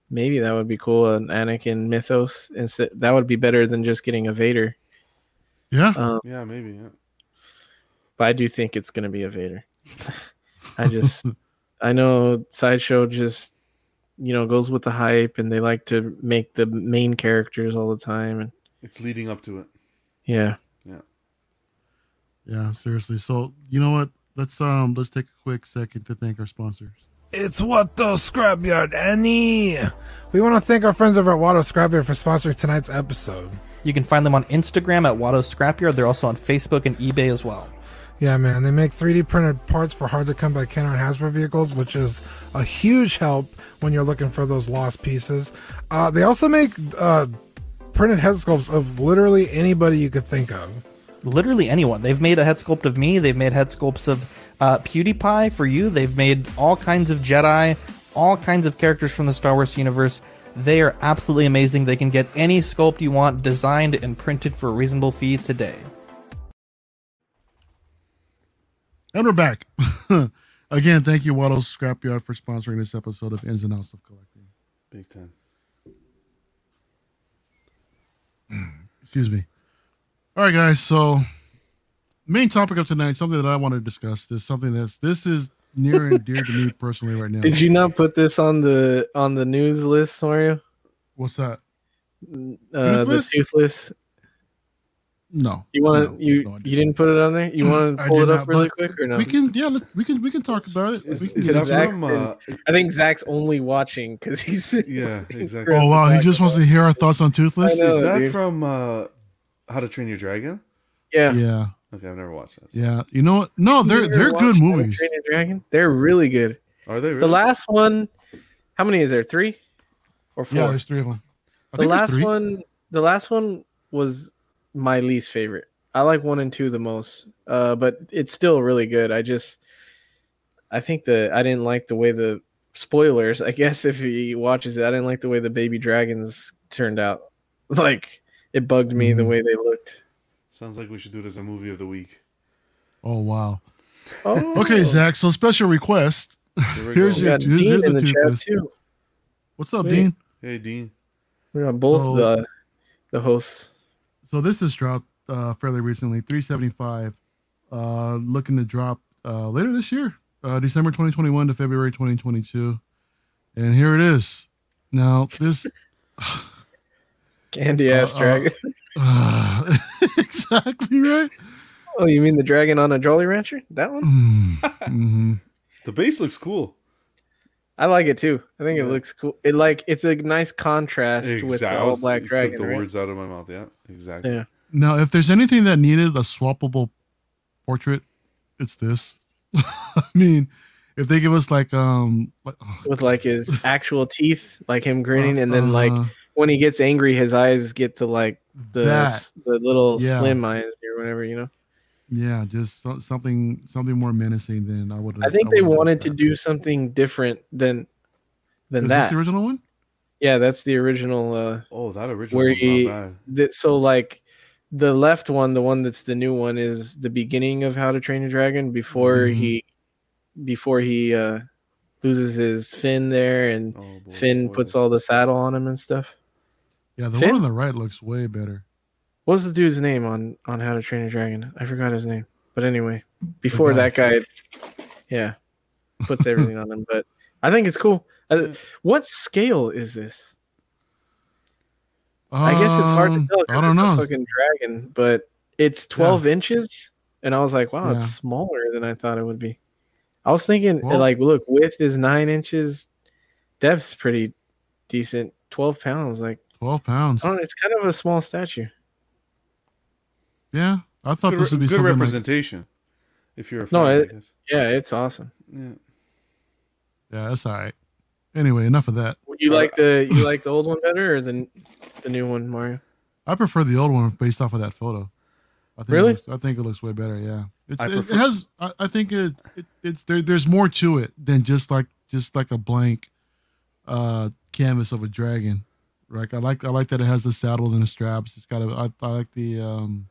maybe that would be cool. An Anakin mythos, instead that would be better than just getting a Vader. yeah. Um, Yeah, maybe. Yeah. but I do think it's gonna be a Vader. (laughs) I just, I know Sideshow just, you know, goes with the hype, and they like to make the main characters all the time, and It's leading up to it. yeah. Yeah, Yeah. seriously. So you know what? Let's um let's take a quick second to thank our sponsors. It's Watto Scrapyard, Annie. We want to thank our friends over at Watto Scrapyard for sponsoring tonight's episode. You can find them on Instagram at Watto Scrapyard. They're also on Facebook and eBay as well. Yeah, man, they make 3D printed parts for hard to come by Kenner and Hasbro vehicles, which is a huge help when you're looking for those lost pieces. Uh, they also make uh, printed head sculpts of literally anybody you could think of. Literally anyone. They've made a head sculpt of me. They've made head sculpts of uh, PewDiePie for you. They've made all kinds of Jedi, all kinds of characters from the Star Wars universe. They are absolutely amazing. They can get any sculpt you want designed and printed for a reasonable fee today. And we're back. (laughs) Again, thank you, Watto's Scrapyard, for sponsoring this episode of Ins and Outs of Collecting. Big time. (clears throat) Excuse me. All right, guys. So, main topic of tonight, something that I want to discuss. Is something that's this is near and dear to me (laughs) personally right now. Did you not put this on the on the news list, Mario? What's that? Uh, Toothless? the toothless. No. You want no, you no, you didn't put it on there? You (clears throat) want to pull it up not, really quick or no? We can, yeah, let, we can, we can talk about it. Is, We can is get that Zach's it. from? been- Uh, I think Zach's only watching because he's yeah, (laughs) exactly. Oh wow, he just wants to hear our thoughts on Toothless. Know. Is that dude. from uh, How to Train Your Dragon? yeah. Yeah, Okay, I've never watched that. so- yeah. You know what? No, they're they're good watched How to movies. Train Your Dragon? They're really good. Are they really? The last one, how many is there? Three or four? Yeah, there's three of them. I the think last three. one, the last one was my least favorite. I like one and two the most, uh, but it's still really good. I just, I think the I didn't like the way the spoilers. I guess (laughs) if he watches it, I didn't like the way the baby dragons turned out. (laughs) Like it bugged me the Mhm. way they looked. Sounds like we should do it as a movie of the week. Oh wow. Oh, Okay, Zach. So special request. Here (laughs) Here's your- here's- here's the the chat too. What's up, Sweet. Dean? Hey, Dean. We got both So- the the hosts. So this is dropped uh, fairly recently, 375. Uh, looking to drop uh, later this year, uh, December 2021 to February 2022. And here it is. Now this (laughs) Candy ass Uh, uh, dragon. uh, (laughs) (laughs) exactly right. oh, you mean the dragon on a Jolly Rancher? That one? hmm The base looks cool. I like it too. I think it looks cool. It like it's a nice contrast with the all black you dragon. Took the right? words out of my mouth. Yeah, exactly. Yeah. Now, if there's anything that needed a swappable portrait, it's this. (laughs) I mean, if they give us like um like, oh, With like his (laughs) actual teeth, like him grinning, and then like uh, when he gets angry, his eyes get to like the that the little Yeah. slim eyes or whatever. You know. Yeah, just so, something something more menacing than I would. I think they wanted to do something different than than Is that. this the original one? yeah, that's the original. uh Oh, that original Where one's he- that so like the left one the one that's the new one is the beginning of how to train a dragon before Mhm. he before he uh loses his fin there and Oh, boy, finn puts all the saddle on him and stuff Yeah, the Finn? one on the right looks way better. What's the dude's name on on How to Train a Dragon? I forgot his name. But anyway, before that guy, yeah, puts (laughs) everything on them. But I think it's cool. Uh, what scale is this? I guess it's hard to tell. I don't it's a know. fucking dragon, but it's 12 inches, and I was like, wow, Yeah. it's smaller than I thought it would be. I was thinking, Well- like, look, width is nine inches, depth's pretty decent. 12 pounds, like, Twelve pounds. I don't know, it's kind of a small statue. Yeah, I thought Good, this would be good something like representation. If you're a No, fan, it- I guess. Yeah, it's awesome. Yeah. Yeah, that's all right. Anyway, enough of that. You like the you like the old one better or the the new one, Mario? I prefer the old one based off of that photo. I think Really? It looks, I think it looks way better. Yeah, it's, I it, it has. I, I think it, it it's there. There's more to it than just like just like a blank uh canvas of a dragon. Right. I like I like that it has the saddles and the straps. It's got a. I, I like the um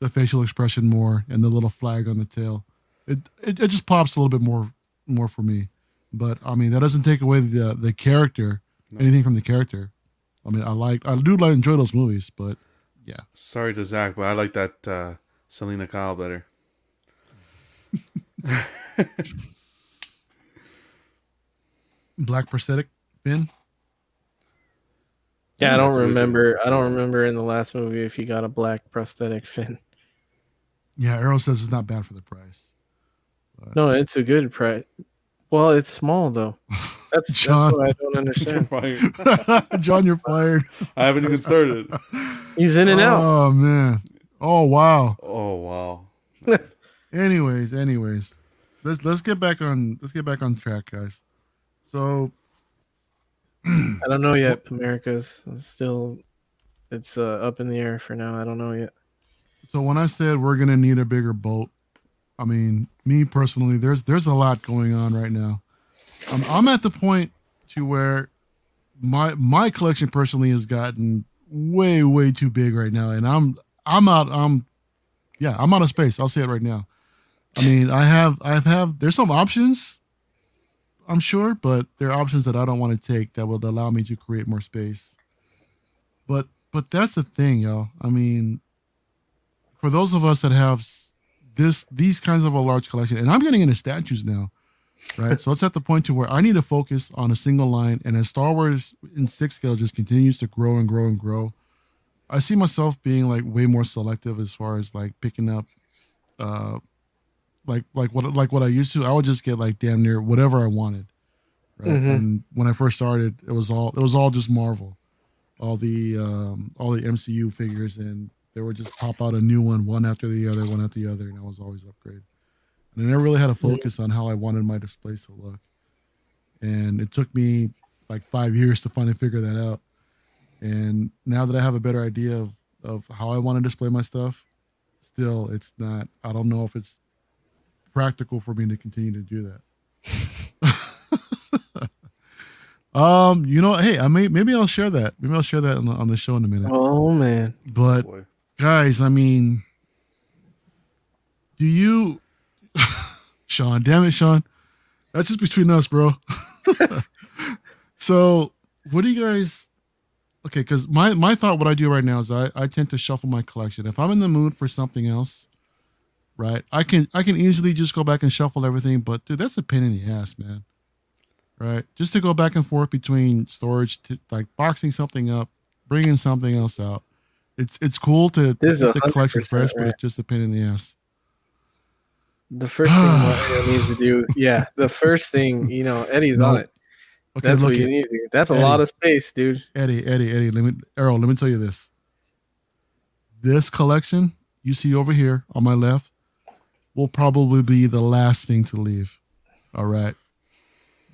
the facial expression more and the little flag on the tail. It, it it just pops a little bit more more for me. But I mean that doesn't take away the the character No. anything from the character. I mean I like I do like enjoy those movies, but yeah. Sorry to Zach, but I like that uh, Selina Kyle better. (laughs) black prosthetic fin. Yeah, I don't remember. I don't remember in the last movie if he got a black prosthetic fin. Yeah, Arrow says it's not bad for the price. No, it's a good price. Well, it's small though. (laughs) That's, that's John. what I don't (laughs) You're understand. fired. (laughs) John, you're fired. I haven't even started. He's in and out. Oh man. Oh wow. Oh wow. Anyways, anyways, let's let's get back on let's get back on track, guys. So I don't know yet. (clears throat) America's still, it's uh, up in the air for now. I don't know yet. So when I said we're gonna need a bigger boat, I mean me personally, there's there's a lot going on right now. I'm I'm at the point to where my my collection personally has gotten way way too big right now, and I'm I'm out I'm yeah I'm out of space. I'll say it right now. I mean I have I've have there's some options. I'm sure, but there are options that I don't want to take that would allow me to create more space. But but that's the thing, y'all. I mean, for those of us that have this these kinds of a large collection, and I'm getting into statues now, right? so it's at the point to where I need to focus on a single line, and as Star Wars in six scale just continues to grow and grow and grow, I see myself being like way more selective as far as like picking up, uh, like like what like what I used to. I would just get like damn near whatever I wanted, right? Mhm. And when I first started, it was all it was all just Marvel, all the um all the MCU figures, and they would just pop out a new one, one after the other, one after the other, and I was always upgrade. And I never really had a focus on how I wanted my displays to look, and it took me like five years to finally figure that out. And now that I have a better idea of of how I want to display my stuff, still it's not. I don't know if it's practical for me to continue to do that. (laughs) um, you know, hey, I may maybe I'll share that. Maybe I'll share that on the, on the show in a minute. Oh man, But Boy. Guys, I mean, do you, (laughs) Sean? Damn it, Sean. That's just between us, bro. (laughs) so, what do you guys? Okay, because my my thought, what I do right now is I I tend to shuffle my collection. If I'm in the mood for something else, right, I can I can easily just go back and shuffle everything. But dude, that's a pain in the ass, man. Right, just to go back and forth between storage, to like boxing something up, bringing something else out. It's it's cool to, to This is the collection 100% fresh, but it's just a pain in the ass. the first thing (sighs) Mario needs to do, yeah, the first thing, you know, Eddie's on it. Okay, That's what you need. to do. That's a lot of space, dude. Eddie, Eddie, Eddie. Let me, Errol. Let me tell you this. This collection you see over here on my left will probably be the last thing to leave. All right.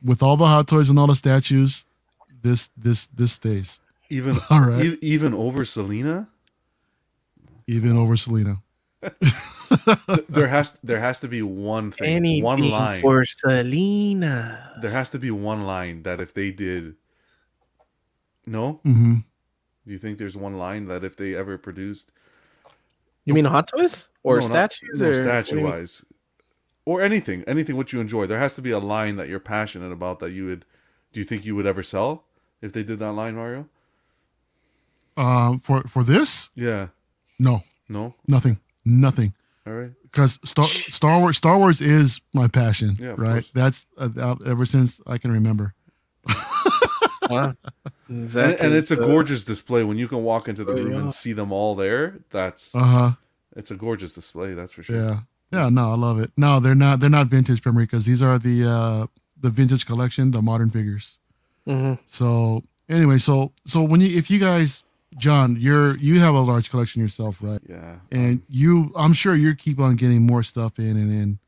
With all the hot toys and all the statues, this this this stays. Even (laughs) All right. e- even over Selina, Even over Selina. (laughs) there has there has to be one thing, Anything one line. for Selina. there has to be one line that if they did, no, hmm do you think there's one line that if they ever produced You mean a Hot Toys or No, statues no, or what do statue wise, or anything, anything what you enjoy. There has to be a line that you're passionate about that you would. Do you think you would ever sell if they did that line, Mario? Um, for for this, Yeah, No, No. nothing, nothing. All right. Because Star Star Wars Star Wars is my passion, Yeah, of right? course. That's uh, ever since I can remember. (laughs) Wow. And, and it's a gorgeous display when you can walk into the Oh, room yeah. and see them all there. That's Uh huh. it's a gorgeous display. That's for sure. Yeah. Yeah. No, I love it. No, they're not. They're not vintage Primricas. These are the uh the vintage collection, the modern figures. mhm. So anyway, so so when you if you guys, John, you're you have a large collection yourself, right? Yeah. And you, I'm sure you keep on getting more stuff in and in.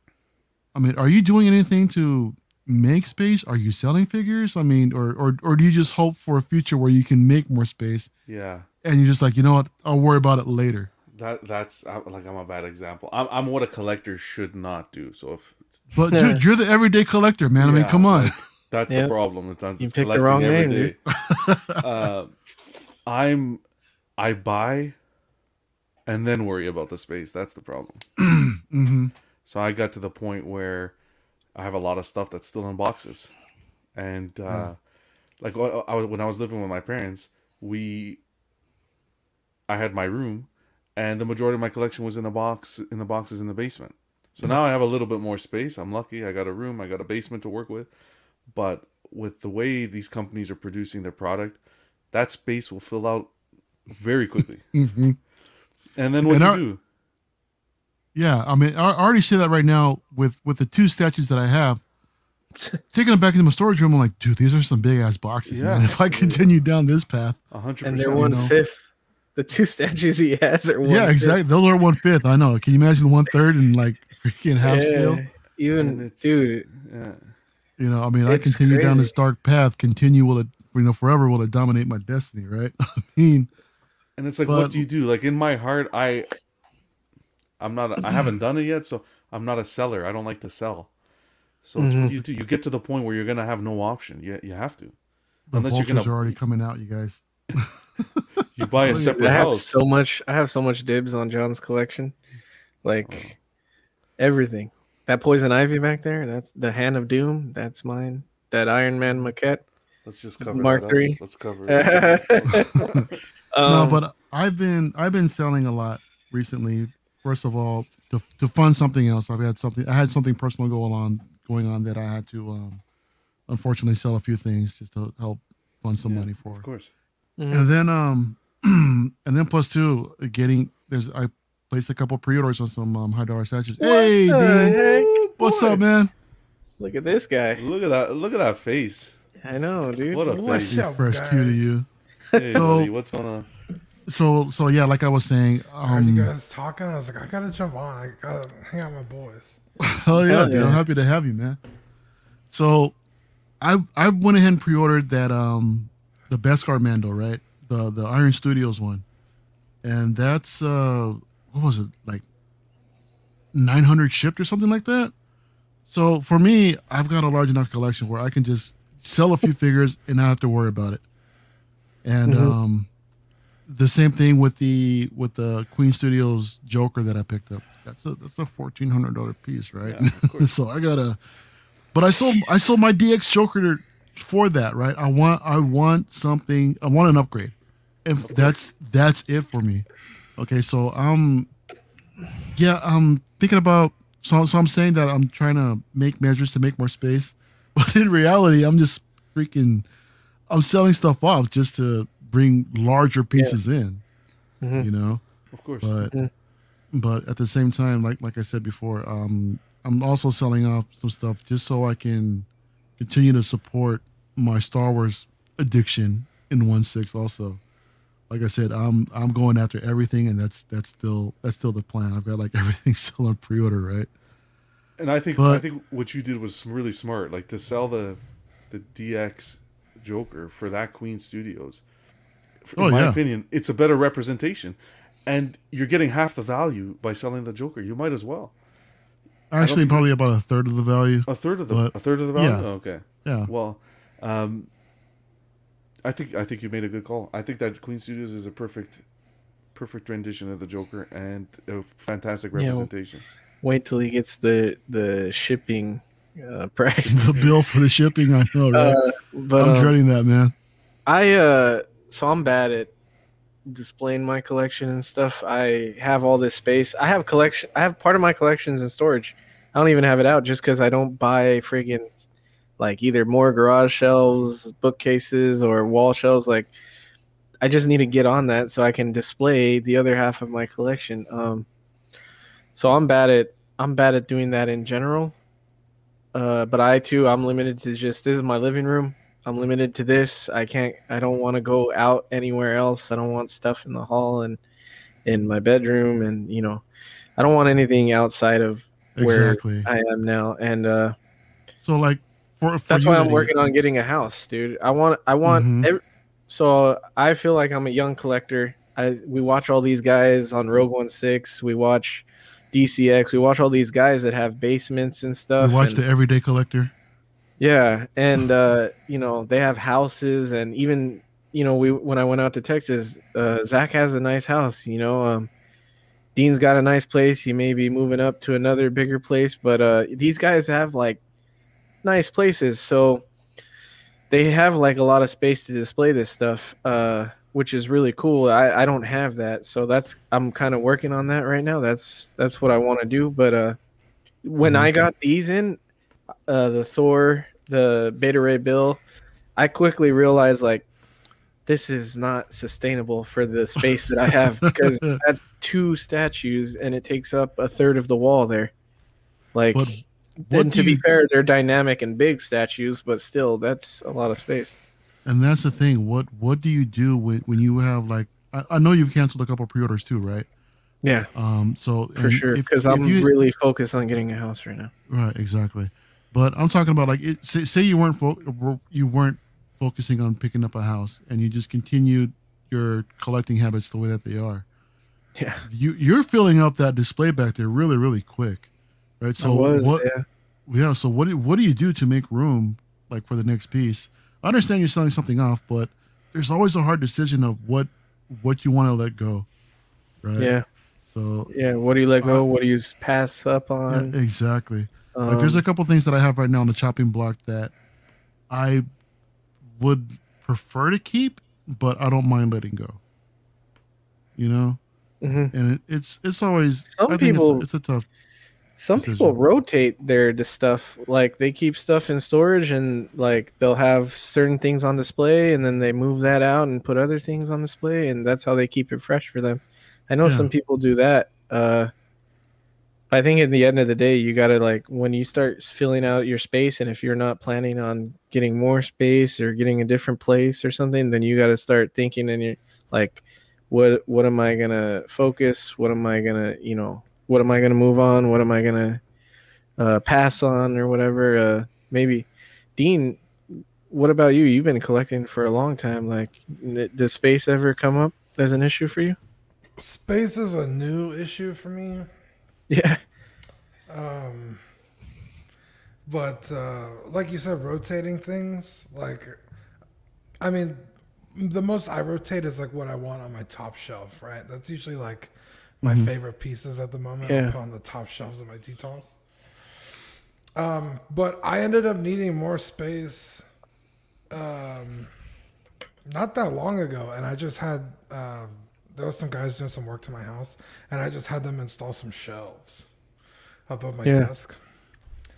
I mean, are you doing anything to make space? Are you selling figures? I mean, or or or do you just hope for a future where you can make more space Yeah. and you're just like, you know what, I'll worry about it later. That that's like I'm a bad example. I'm I'm what a collector should not do. So if it's, But dude, (laughs) you're the everyday collector, man. I mean, come on. like, that's Yeah. the problem. It's, not- You it's picked the collecting wrong every name, day. (laughs) uh, I'm I buy and then worry about the space. That's the problem. (clears throat) hmm So I got to the point where I have a lot of stuff that's still in boxes, and uh, like wh- I when I was living with my parents, we I had my room, and the majority of my collection was in the box in the boxes in the basement. So now I have a little bit more space. I'm lucky. I got a room. I got a basement to work with, but with the way these companies are producing their product, that space will fill out very quickly. (laughs) hmm And then what And do our- you do? Yeah, I mean, I I already see that right now with with the two statues that I have. (laughs) Taking them back into my storage room, I'm like, dude, these are some big ass boxes. Yeah. man. If I continue down this path, A hundred And they're percent. one know. fifth. The two statues he has are one yeah, exactly. Those are one fifth. I know. Can you imagine one third and like freaking half Yeah. scale? Even dude, Yeah. You know, I mean, I It's continue down this dark path. Continue will it, you know, forever will it dominate my destiny, right? (laughs) I mean, And it's like, But- what do you do? Like in my heart, I, I'm not. I haven't done it yet, so I'm not a seller. I don't like to sell. So Mm-hmm. what do you do? You get to the point where you're gonna have no option. You you have to. the Unless you're vultures gonna- are already coming out, you guys. (laughs) You buy a Oh, (laughs) separate I have house. so much. I have so much dibs on John's collection, like everything. That poison ivy back there. That's the hand of doom. That's mine. That Iron Man maquette. Let's just cover Mark that up. three. Let's cover it. (laughs) no, Um, but I've been I've been selling a lot recently. First of all, to to fund something else, I've had something I had something personal going on going on that I had to um unfortunately sell a few things just to help fund some Yeah, money for. of course. mhm. And then um (clears throat) and then plus two getting there's I placed a couple pre-orders on some um, high dollar statues. Hey, What the dude. heck? what's boy. up, man? Look at this guy. Look at that! Look at that face. I know, dude. What a What's face. up, Fresh guys? cue to you. Hey, So- buddy, what's going on? So so yeah, like I was saying, I heard you um, guys talking. I was like, I gotta jump on. I gotta hang out with my boys. Hell (laughs) yeah, Hell dude. I'm happy to have you, man. So I I went ahead and pre-ordered that um the Beskar Mando, right? The the Iron Studios one. And that's uh what was it? Like 900 shipped or something like that. So for me, I've got a large enough collection where I can just sell a few (laughs) figures and not have to worry about it. And um the same thing with the with the Queen Studios Joker that I picked up. That's a that's a fourteen hundred dollar piece, right? Yeah, (laughs) so I gotta. But I sold I sold my DX Joker for that, right? I want I want something. I want an upgrade. If that's that's it for me. Okay, so um, yeah, I'm thinking about. So so I'm saying that I'm trying to make measures to make more space, but in reality, I'm just freaking. I'm selling stuff off just to bring larger pieces in. Mhm. You know Of course. but Mhm. but at the same time like like i said before um i'm also selling off some stuff just so i can continue to support my star wars addiction in one six also like i said i'm i'm going after everything and that's that's still that's still the plan i've got like (laughs) everything still on pre-order right And I think But- I think what you did was really smart. Like to sell the the DX Joker for that Queen Studios. In Oh, my yeah. opinion, it's a better representation, and you're getting half the value by selling the Joker. You might as well actually probably about a third of the value a third of the But- a third of the value. yeah. Oh, okay. yeah Well, um, I think I think you made a good call. I think that Queen Studios is a perfect perfect rendition of the Joker and a fantastic Yeah. representation. Wait till he gets the the shipping uh, (laughs) price. the bill for the shipping i know right Uh, but i'm um, dreading that man I uh so I'm bad at displaying my collection and stuff. I have all this space. I have collection. I have part of my collections in storage. I don't even have it out just because I don't buy friggin' like either more garage shelves, bookcases, or wall shelves. Like I just need to get on that so I can display the other half of my collection. Um, so I'm bad at I'm bad at doing that in general. Uh, but I too I'm limited to just this is my living room. I'm limited to this. I can't. I don't want to go out anywhere else. I don't want stuff in the hall and in my bedroom, and you know, I don't want anything outside of where exactly. I am now. And uh, so, like, for, for that's why I'm working on getting a house, dude. I want. I want. Mm-hmm. Every, so I feel like I'm a young collector. I we watch all these guys on Rogue One Six. We watch DCX. We watch all these guys that have basements and stuff. We watch and, the Everyday Collector. Yeah, and uh, you know they have houses, and even you know we when I went out to Texas, uh, Zach has a nice house. You know, um, Dean's got a nice place. He may be moving up to another bigger place, but uh, these guys have like nice places, so they have like a lot of space to display this stuff, uh, which is really cool. I, I don't have that, so that's I'm kind of working on that right now. That's that's what I want to do. But uh, when mm-hmm. I got these in, uh, the Thor, the Beta Ray Bill, I quickly realized like this is not sustainable for the space that I have (laughs) because that's two statues and it takes up a third of the wall there. Like, but and to be fair, they're dynamic and big statues, but still, that's a lot of space. And that's the thing. What what do you do when when you have like? I, I know you've canceled a couple pre-orders too, right? Yeah. Um. So for sure, because I'm you, really focused on getting a house right now. Right. Exactly. But I'm talking about like it, say, say you weren't fo- you weren't focusing on picking up a house and you just continued your collecting habits the way that they are. Yeah. You you're filling up that display back there really really quick, right? So was, what? Yeah. yeah. So what do what do you do to make room like for the next piece? I understand you're selling something off, but there's always a hard decision of what what you want to let go, right? Yeah. So yeah, what do you let go? Uh, what do you pass up on? Yeah, exactly. Um, like there's a um, couple things that I have right now on the chopping block that I would prefer to keep, but I don't mind letting go. You know, mm-hmm. and it, it's it's always some I people it's, it's, a tough. Some people rotate their the stuff like they keep stuff in storage and like they'll have certain things on display and then they move that out and put other things on display and that's how they keep it fresh for them. I know yeah. some people do that. Uh, I think at the end of the day, you got to like when you start filling out your space, and if you're not planning on getting more space or getting a different place or something, then you got to start thinking and you're like, what what am I gonna focus? What am I gonna you know what am I gonna move on? What am I gonna uh, pass on or whatever? Uh, maybe Dean, what about you? You've been collecting for a long time. Like, does space ever come up as an issue for you? Space is a new issue for me. Yeah. Um, but uh, like you said, rotating things. Like, I mean, the most I rotate is like what I want on my top shelf, right? That's usually like my mm-hmm. favorite pieces at the moment. Yeah. Put on the top shelves of my details. Um, but I ended up needing more space um, not that long ago, and I just had um, there was some guys doing some work to my house, and I just had them install some shelves above my yeah. desk.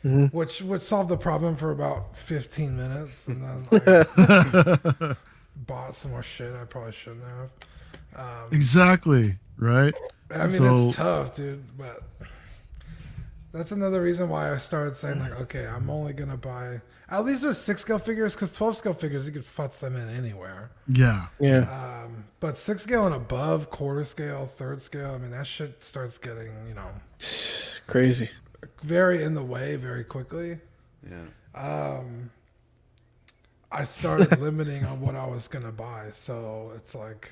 Mm-hmm. Which would solve the problem for about 15 minutes, and then (laughs) I bought some more shit I probably shouldn't have. Um, exactly right. I mean, so, it's tough, dude, but that's another reason why I started saying like, okay, I'm only gonna buy at least with six scale figures, because twelve scale figures you could futz them in anywhere. Yeah, yeah. Um, but six scale and above, quarter scale, third scale, I mean that shit starts getting you know (sighs) crazy, very in the way very quickly. Yeah. Um, I started (laughs) limiting on what I was gonna buy, so it's like,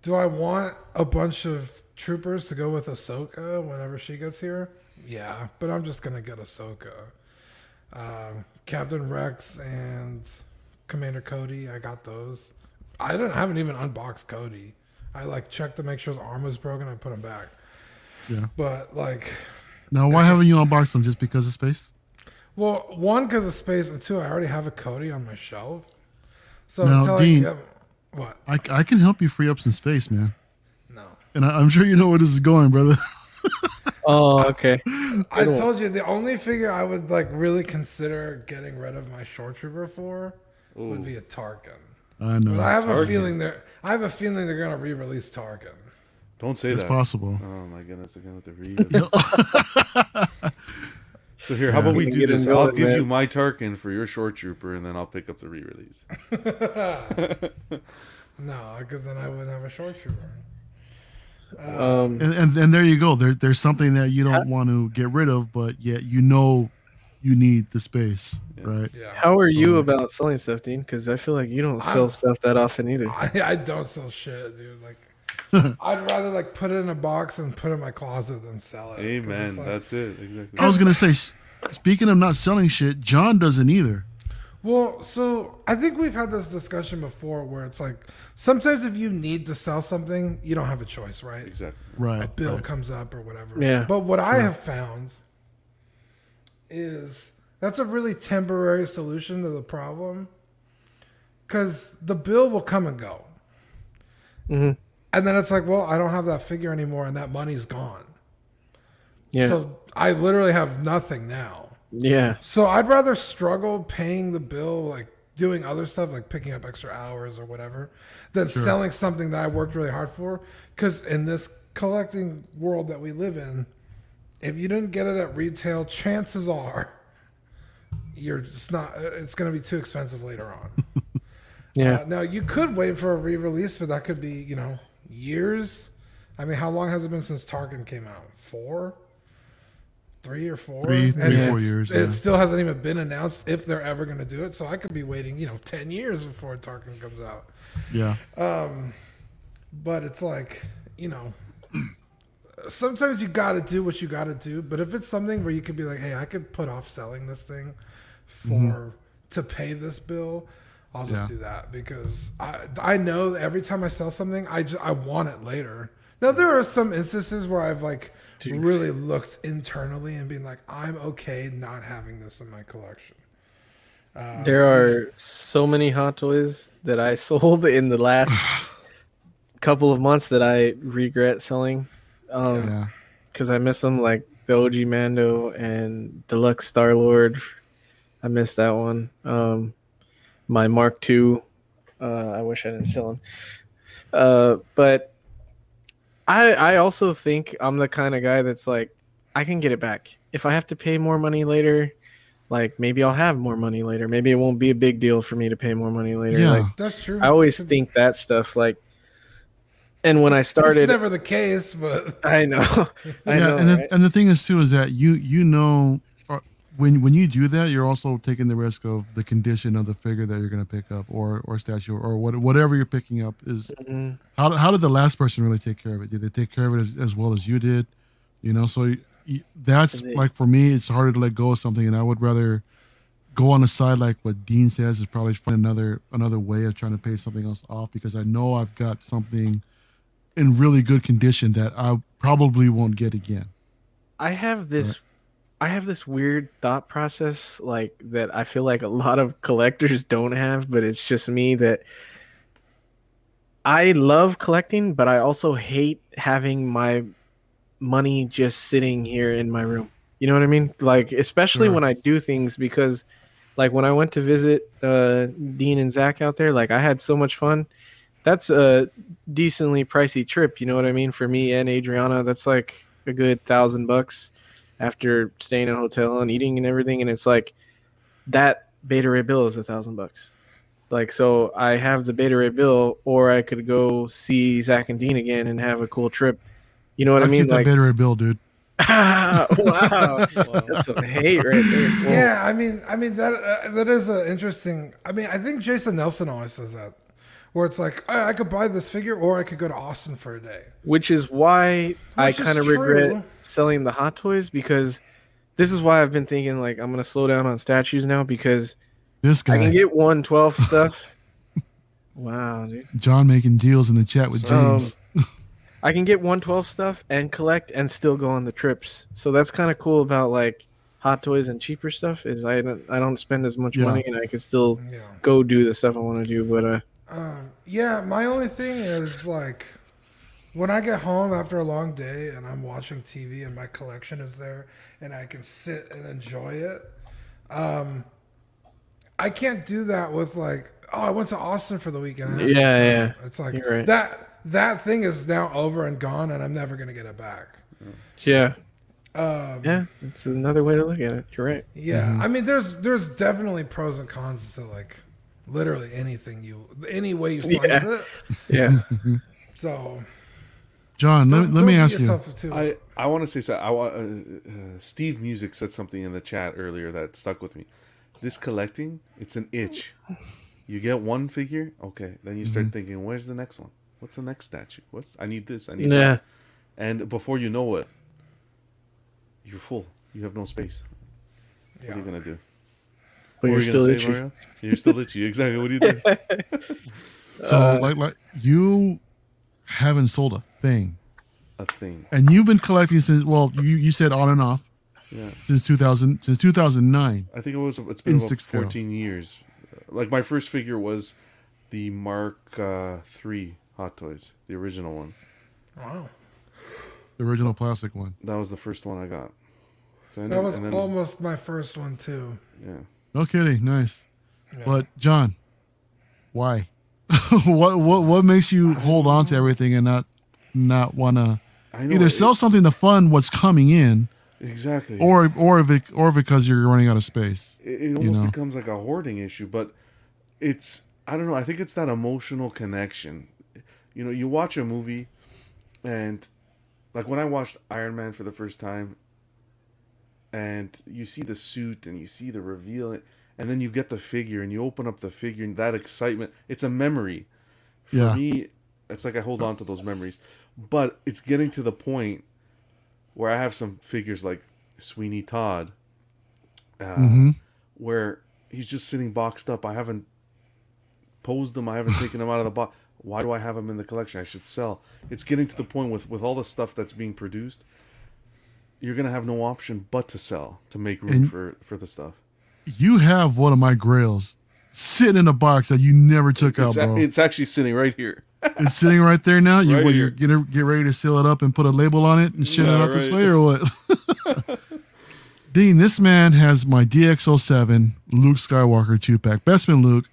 do I want a bunch of troopers to go with Ahsoka whenever she gets here? Yeah, but I'm just gonna get Ahsoka. Um, Captain Rex and Commander Cody. I got those. I don't I haven't even unboxed Cody. I like checked to make sure his arm was broken. I put him back. Yeah. But like. Now, why haven't you unboxed them? Just because of space? Well, one because of space, and two, I already have a Cody on my shelf. So now, until Dean, I get, What? I, I can help you free up some space, man. No. And I, I'm sure you know where this is going, brother. (laughs) Oh, okay. I Good told you the only figure I would like really consider getting rid of my shore trooper for would be a Tarkin. I know. But I have a feeling they're I have a feeling they're gonna re-release Tarkin. Don't say it's that. It's possible. Oh my goodness, again with the re. (laughs) (laughs) so here, how about we We do this? I'll give you my Tarkin for your shore trooper, and then I'll pick up the re-release. No, because then I wouldn't have a shore trooper. Um, And, and and there you go. There, there's something that you don't want to get rid of, but yet you know you need the space, right? Yeah. how are you about selling stuff, Dean? Because I feel like you don't sell I'm- stuff that often either. I, I don't sell shit, dude. Like (laughs) I'd rather like put it in a box and put it in my closet than sell it. Amen. like- That's it. Exactly. I was gonna say, speaking of not selling shit, John doesn't either. Well, so I think we've had this discussion before where it's like sometimes if you need to sell something, you don't have a choice, right? Exactly. Right. A bill right. comes up or whatever. Yeah. But what I have found is that's a really temporary solution to the problem because the bill will come and go. Mhm. And then it's like, well, I don't have that figure anymore and that money's gone. Yeah, So I literally have nothing now. Yeah, So I'd rather struggle paying the bill, like doing other stuff, like picking up extra hours or whatever, than selling something that I worked really hard for. Because in this collecting world that we live in, if you didn't get it at retail, chances are you're just not. It's going to be too expensive later on. (laughs) yeah. Uh, now you could wait for a re-release, but that could be you know years. I mean, how long has it been since Tarkin came out? Four, three or four? Three- three, And four years, It yeah. still hasn't even been announced if they're ever going to do it. So I could be waiting, you know, ten years before Tarkin comes out. Yeah. Um, but it's like, you know, sometimes you got to do what you got to do. But if it's something where you could be like, hey, I could put off selling this thing for to pay this bill, I'll just Yeah. do that because I I know that every time I sell something, I just I want it later. Now there are some instances where I've like really looked internally and being like, I'm okay not having this in my collection. There are so many Hot Toys that I (laughs) sold in the last (laughs) couple of months that I regret selling. Um, Yeah. because I miss them, like the OG Mando and Deluxe Star Lord. I missed that one. Um, my Mark II. Uh, I wish I didn't sell them. Uh, but I I also think I'm the kind of guy that's like I can get it back if I have to pay more money later. Like maybe I'll have more money later. Maybe it won't be a big deal for me to pay more money later. Yeah. Like That's true. I always think that stuff. Like, and when I started, it's started, never the case, but (laughs) I know, (laughs) I yeah, know, and the, right? and the thing is too is that you you know when when you do that, you're also taking the risk of the condition of the figure that you're going to pick up, or or statue, or what whatever you're picking up is. Mhm. How how did the last person really take care of it? Did they take care of it as, as well as you did? You know, so you, that's they- like for me, it's harder to let go of something, and I would rather go on the side like what Dean says is probably find another another way of trying to pay something else off because I know I've got something in really good condition that I probably won't get again. I have this I have this weird thought process like that I feel like a lot of collectors don't have, but it's just me that I love collecting, but I also hate having my money just sitting here in my room. You know what I mean? Like especially Sure. when I do things because like when I went to visit uh Dean and Zach out there, like I had so much fun. That's a decently pricey trip, you know what I mean? For me and Adriana, that's like a good thousand bucks after staying in a hotel and eating and everything. And it's like that Beta Ray bill is a thousand bucks. Like so I have the Beta Ray bill or I could go see Zach and Dean again and have a cool trip. You know what I, I mean? keep that Like battery bill, dude. (laughs) wow. That's some hate right there. Whoa. Yeah, I mean, I mean that uh, that is an interesting. I mean, I think Jason Nelson always says that, where it's like I, I could buy this figure, or I could go to Austin for a day. which is why I Which is kind of true. regret selling the hot toys because this is why I've been thinking like I'm gonna slow down on statues now because This I guy, can get 112 (laughs) stuff. wow, dude. John, making deals in the chat with Um, James. (laughs) I can get 112 stuff and collect and still go on the trips. So that's kind of cool about like hot toys and cheaper stuff is I don't I don't spend as much Yeah. money and I can still Yeah, go do the stuff I want to do. But uh, Um, yeah, my only thing is like when I get home after a long day and I'm watching TV and my collection is there and I can sit and enjoy it. Um, I can't do that with like, oh, I went to Austin for the weekend. I had a good Yeah, yeah. It's like right. that that thing is now over and gone, and I'm never gonna get it back. Yeah. Um, Yeah. It's another way to look at it. You're right. Yeah, I mean, there's there's definitely pros and cons to like literally anything you any way you slice Yeah. it. Yeah. (laughs) So John, let, don't- let me don't ask beat you. too- I I want to say so. I want uh, uh, Steve Music said something in the chat earlier that stuck with me. This collecting, it's an itch. You get one figure, okay, then you start Mm-hmm. thinking, where's the next one? What's the next statue? What's I need this, I need Yeah. that. And before you know it, you're full. You have no space. What are you gonna do? But What you're were you still itchy. say, Mario? You're still itchy. Exactly. What do you do? (laughs) So, Uh, like, like you haven't sold a thing, A thing. and you've been collecting since. Well, you you said on and off Yeah. since 2000 since 2009. I think it was. It's been about 14 years. Like my first figure was the Mark uh, Three Hot Toys, the original one. wow, The original plastic one. That was the first one I got. So and that was then- almost my first one too. yeah. No kidding. Nice. Yeah. But John, why? (laughs) what what what makes you hold on to everything and not not want to I know either it- sell something to fund what's coming in, exactly. or or if it, or because you're running out of space. it, it almost know. becomes like a hoarding issue. But it's I don't know. I think it's that emotional connection. You know, you watch a movie, and like when I watched Iron Man for the first time, and you see the suit and you see the reveal, and then you get the figure and you open up the figure and that excitement. It's a memory. For Yeah. me, it's like I hold on to those memories. But it's getting to the point where I have some figures like Sweeney Todd, uh, Mhm. where he's just sitting boxed up. I haven't posed him. I haven't (laughs) taken him out of the box. Why do I have him in the collection? I should sell. It's getting to the point with with all the stuff that's being produced. You're gonna have no option but to sell to make room And- for for the stuff. You have one of my grails sitting in a box that you never took out, It's, a- bro. it's actually sitting right here. (laughs) It's sitting right there now. You, right what, you're gonna get ready to seal it up and put a label on it and ship it Yeah, out this way or what? (laughs) Dean, this man has my DX07 Luke Skywalker two pack, Bespin Luke,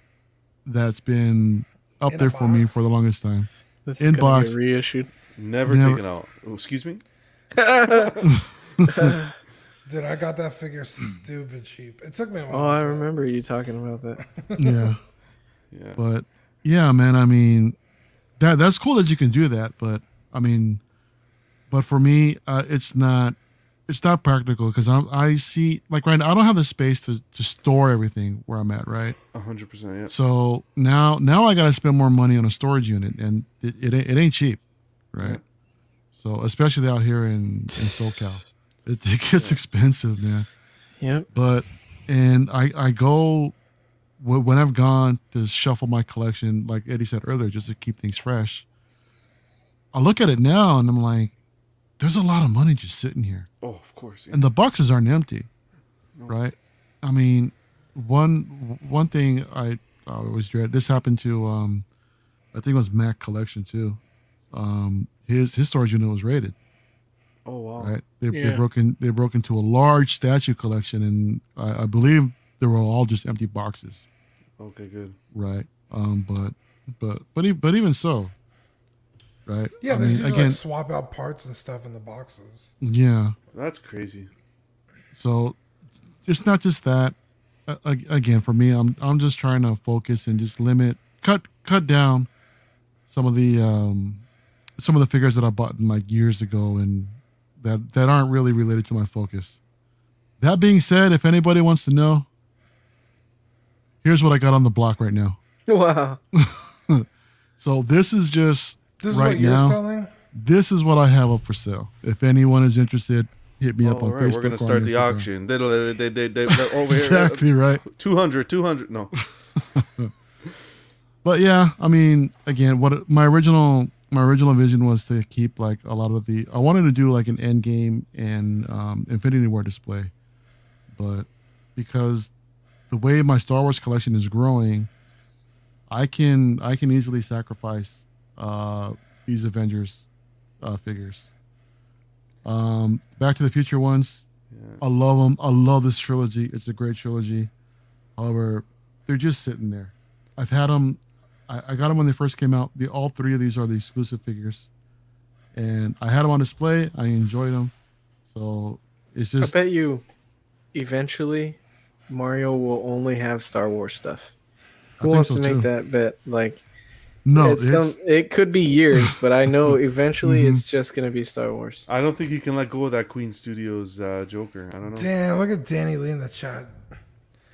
that's been up In there for me for the longest time. This In is box. get reissued. Never, Never- taken out. Oh, excuse me. (laughs) Dude, I got that figure (clears throat) stupid cheap. It took me a while. Oh, I remember you talking about that. (laughs) Yeah, Yeah. but yeah, man. I mean, that that's cool that you can do that, but I mean, but for me, uh, it's not. It's not practical because I'm. I see like right now. I don't have the space to to store everything where I'm at. Right. A hundred percent. Yeah. So now, now I got to spend more money on a storage unit, and it, it, ain't- it ain't cheap, right? Yeah. So especially out here in in SoCal, it, it gets expensive, man. Yep. But and I I go when I've gone to shuffle my collection, like Eddie said earlier, just to keep things fresh. I look at it now and I'm like, there's a lot of money just sitting here Oh, of course. Yeah. and the boxes aren't empty, right? I mean, one one thing I, I always dread. This happened to um, I think it was Mac Collection too. Um, his his storage unit was raided, oh wow. right? They, they broke in they broke into a large statue collection, and I, I believe they were all just empty boxes, Okay. Good. right? Um, but but but even, but even so, right? Yeah, I they mean, again, like swap out parts and stuff in the boxes. yeah. That's crazy. So it's not just that. A- a- Again, for me, I'm I'm just trying to focus and just limit, cut cut down some of the um, some of the figures that I bought like years ago and that that aren't really related to my focus. That being said, if anybody wants to know, here's what I got on the block right now. (laughs) Wow. (laughs) So this is just This is right what you're now. selling? This is what I have up for sale. If anyone is interested, hit me up on right, Facebook. we're gonna start the auction. Diddle- they- they- they- they- Over here. Uh, exactly right. (laughs) 200, 200. No. But yeah, I mean, again, what my original my original vision was to keep like a lot of the. I wanted to do like an end game and um, Infinity War display, but because the way my Star Wars collection is growing, I can I can easily sacrifice uh, these Avengers uh, figures. Um, Back to the Future ones, Yeah. I love them. I love this trilogy. It's a great trilogy. However, they're just sitting there. I've had them. I, I got them when they first came out. The all three of these are the exclusive figures, and I had them on display. I enjoyed them. So it's just. I bet you, eventually, Mario will only have Star Wars stuff. Who think wants so to make that bet? Like, no. it's It's, some- it could be years, but I know (laughs) eventually Mhm. it's just gonna be Star Wars. I don't think he can let go of that Queen Studios uh, Joker. I don't know. Damn, look at Danny Lee in the chat.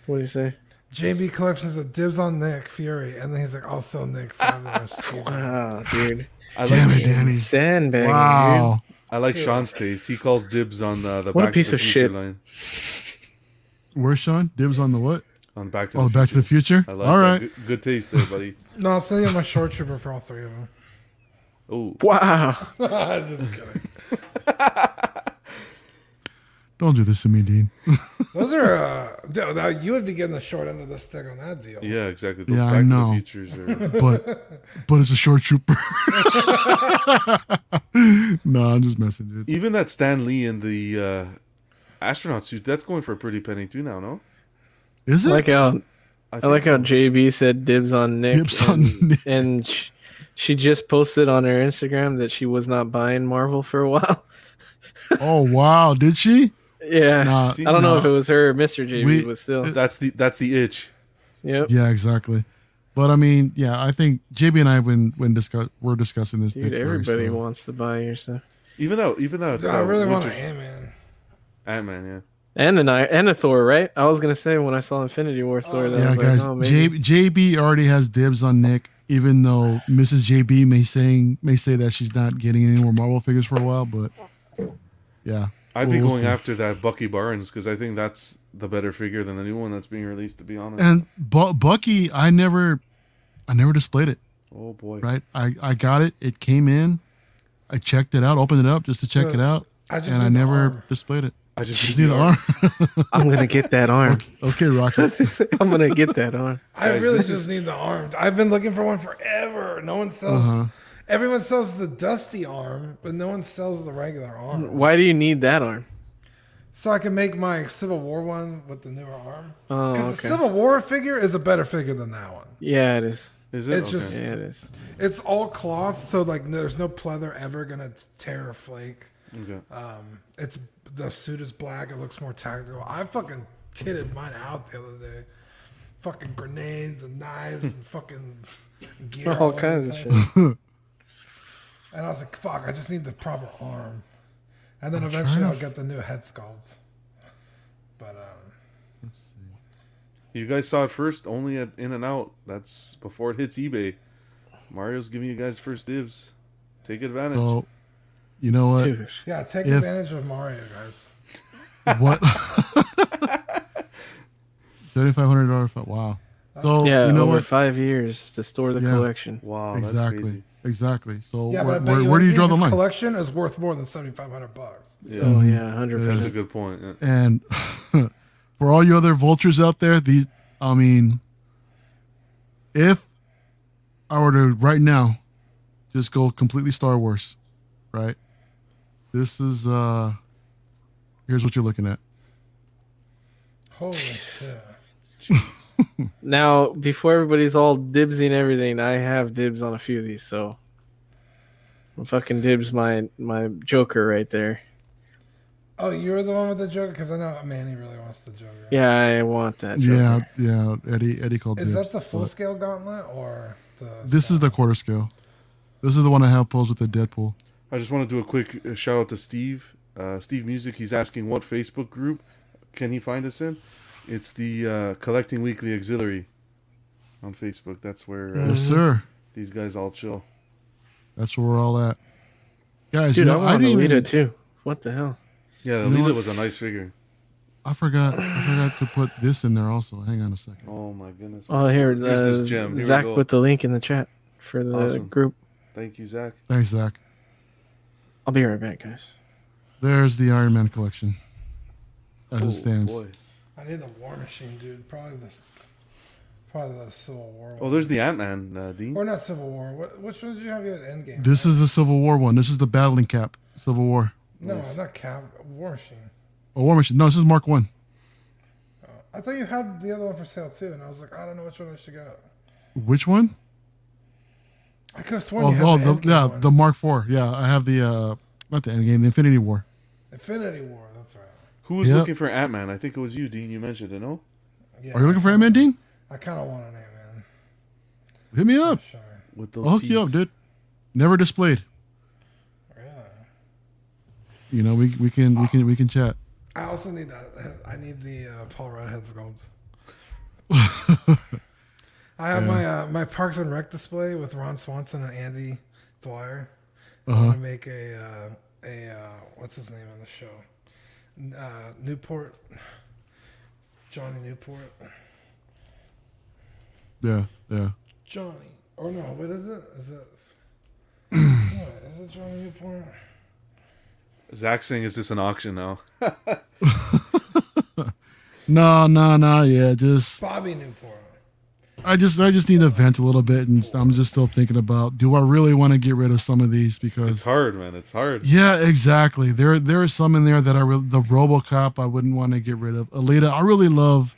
What do you say? JB Collections a dibs on Nick Fury, and then he's like, also Nick Fabulous. (laughs) Wow, dude, I Damn like it, Danny. sandbagging, wow. I like Sean's taste. He calls dibs on uh, the What a Back piece to the of shit. line. Where's Sean? Dibs on the what? On Back to Oh, the Back to the Future. I like All that. right. Good, good taste there, buddy. (laughs) no, I'll send you my shore trooper for all three of them. Oh. Wow. (laughs) Just kidding. Don't do this to me, Dean. (laughs) Those are, uh, now you would be getting the short end of the stick on that deal. yeah, exactly. Those Yeah, I know. the are. (laughs) But but it's a shore trooper. (laughs) no, I'm just messing, dude. Even that Stan Lee in the uh, astronaut suit, that's going for a pretty penny too now, no? Is it? I like how I think like how. JB said dibs on Nick. Dibs and, on Nick. and sh- she just posted on her Instagram that she was not buying Marvel for a while. oh wow, did she? Yeah. Nah, See, I don't know if it was her or Mr. JB, We- but still. That's the that's the itch. Yep. Yeah, exactly. But I mean, yeah, I think JB and I when when discuss we're discussing this. Dude, Nick Fury, everybody so- wants to buy your stuff. Even though, even though Dude, I really want an Ant Man. Ant Man, yeah. And an I- and a Thor, right? I was gonna say when I saw Infinity War Thor, that Yeah, was guys, like, oh. J, JB already has dibs on Nick, even though Mrs. JB may saying may say that she's not getting any more Marvel figures for a while. But yeah, I'd be going see. after that Bucky Barnes because I think that's the better figure than the new one that's being released. To be honest. And Bu- Bucky, I never, I never displayed it. oh boy. Right, I I got it. It came in. I checked it out, opened it up just to check Yeah. it out, I just and I never arm. displayed it. I just, Just need the arm. (laughs) I'm gonna get that arm. okay, Rocket. (laughs) I'm gonna get that arm. I Guys, really just is- need the arm. I've been looking for one forever. No one sells. Uh-huh. Everyone sells the dusty arm, but no one sells the regular arm. Why do you need that arm? So I can make my Civil War one with the newer arm. Oh, Because the okay. Civil War figure is a better figure than that one. Yeah, it is. Is it? It's Okay. just- Yeah, it is. It's all cloth, so like there's no pleather ever gonna tear or flake. Okay. Um, it's the suit is black. It looks more tactical. I fucking kitted mine out the other day. Fucking grenades and knives and fucking (laughs) gear. All over kinds of place. shit. And I was like, fuck, I just need the proper arm. And then eventually I'll get the new head sculpt. But um, Let's see. You guys saw it first, only at In and Out. That's before it hits eBay. Mario's giving you guys first dibs. Take advantage. So, you know what? Dude. yeah, take If- advantage of Mario, guys. What? (laughs) (laughs) Seventy five hundred dollars. Wow. So Yeah, you know over what? five years to store the Yeah. collection. wow, that's exactly. Crazy. Exactly. So Yeah, where, but I bet where, you where do you draw in the this line? collection is worth more than seventy five hundred bucks. Yeah, Oh yeah, hundred that's a good point. Yeah. And (laughs) for all you other vultures out there, these I mean, if I were to right now just go completely Star Wars, right? This is uh here's what you're looking at. Holy shit. (laughs) Now, before everybody's all dibsing everything, I have dibs on a few of these, so I'm fucking dibs my my Joker right there. Oh, you're the one with the Joker? Because I know Manny really wants the Joker. Yeah, I want that. Joker. Yeah, yeah. Eddie Eddie called Is dibs, that the full scale gauntlet or the. This is the quarter scale. This is the one I have posed with the Deadpool. I just want to do a quick uh, shout out to Steve. Uh, Steve Music. He's asking what Facebook group can he find us in. It's the uh, Collecting Weekly Auxiliary on Facebook. That's where uh, Yes, sir. these guys all chill. That's where we're all at. Guys, Dude, you I know, I, want didn't Alita even, too. What the hell? Yeah, You know Alita was a nice figure. I forgot I forgot to put this in there also. Hang on a second. Oh my goodness. Oh, here, Here's uh, this gem. Here Zach go. put the link in the chat for the Awesome. group. Thank you, Zach. Thanks, Zach. I'll be right back, guys. There's the Iron Man collection. As Oh, it stands. boy. I need the War Machine, dude. Probably this. Probably the Civil War. Oh, one. there's the Ant Man, uh, Dean. or not Civil War. What which one did you have at Endgame? This is the Civil War one. This is the battling cap. Civil War. no, not Cap. War Machine. Oh, War Machine. No, this is Mark One. I thought you had the other one for sale too, and I was like, I don't know which one I should get. Which one? I could have sworn Oh, you had oh, the, the, Endgame yeah, one. the Mark Four. Yeah, I have the uh, not the Endgame, the Infinity War. Infinity War. That's. Who was Yep. looking for Ant Man? I think it was you, Dean. You mentioned it, no? Yeah, Are you looking for Ant Man, Dean? I kind of want an Ant Man. Hit me up. Sure. With those I'll hook teeth. you up, dude. Never displayed. Yeah. You know, we we can we can we can chat. I also need that. I need the uh, Paul Rudd head sculpts. (laughs) I have my uh, my Parks and Rec display with Ron Swanson and Andy Dwyer. I Uh-huh. want to make a uh, a uh, what's his name on the show? N- Uh, Newport, Johnny Newport, Yeah, yeah. Johnny. Or no, what is it? Is it? (clears throat) what, is it Johnny Newport? Zach saying, "Is this an auction now?" (laughs) No, no, no. Yeah, just Bobby Newport. I just I just need to vent a little bit, and I'm just still thinking about do I really want to get rid of some of these Because It's hard, man. It's hard. yeah, exactly. There there are some in there that I re- the RoboCop I wouldn't want to get rid of. Alita, I really love,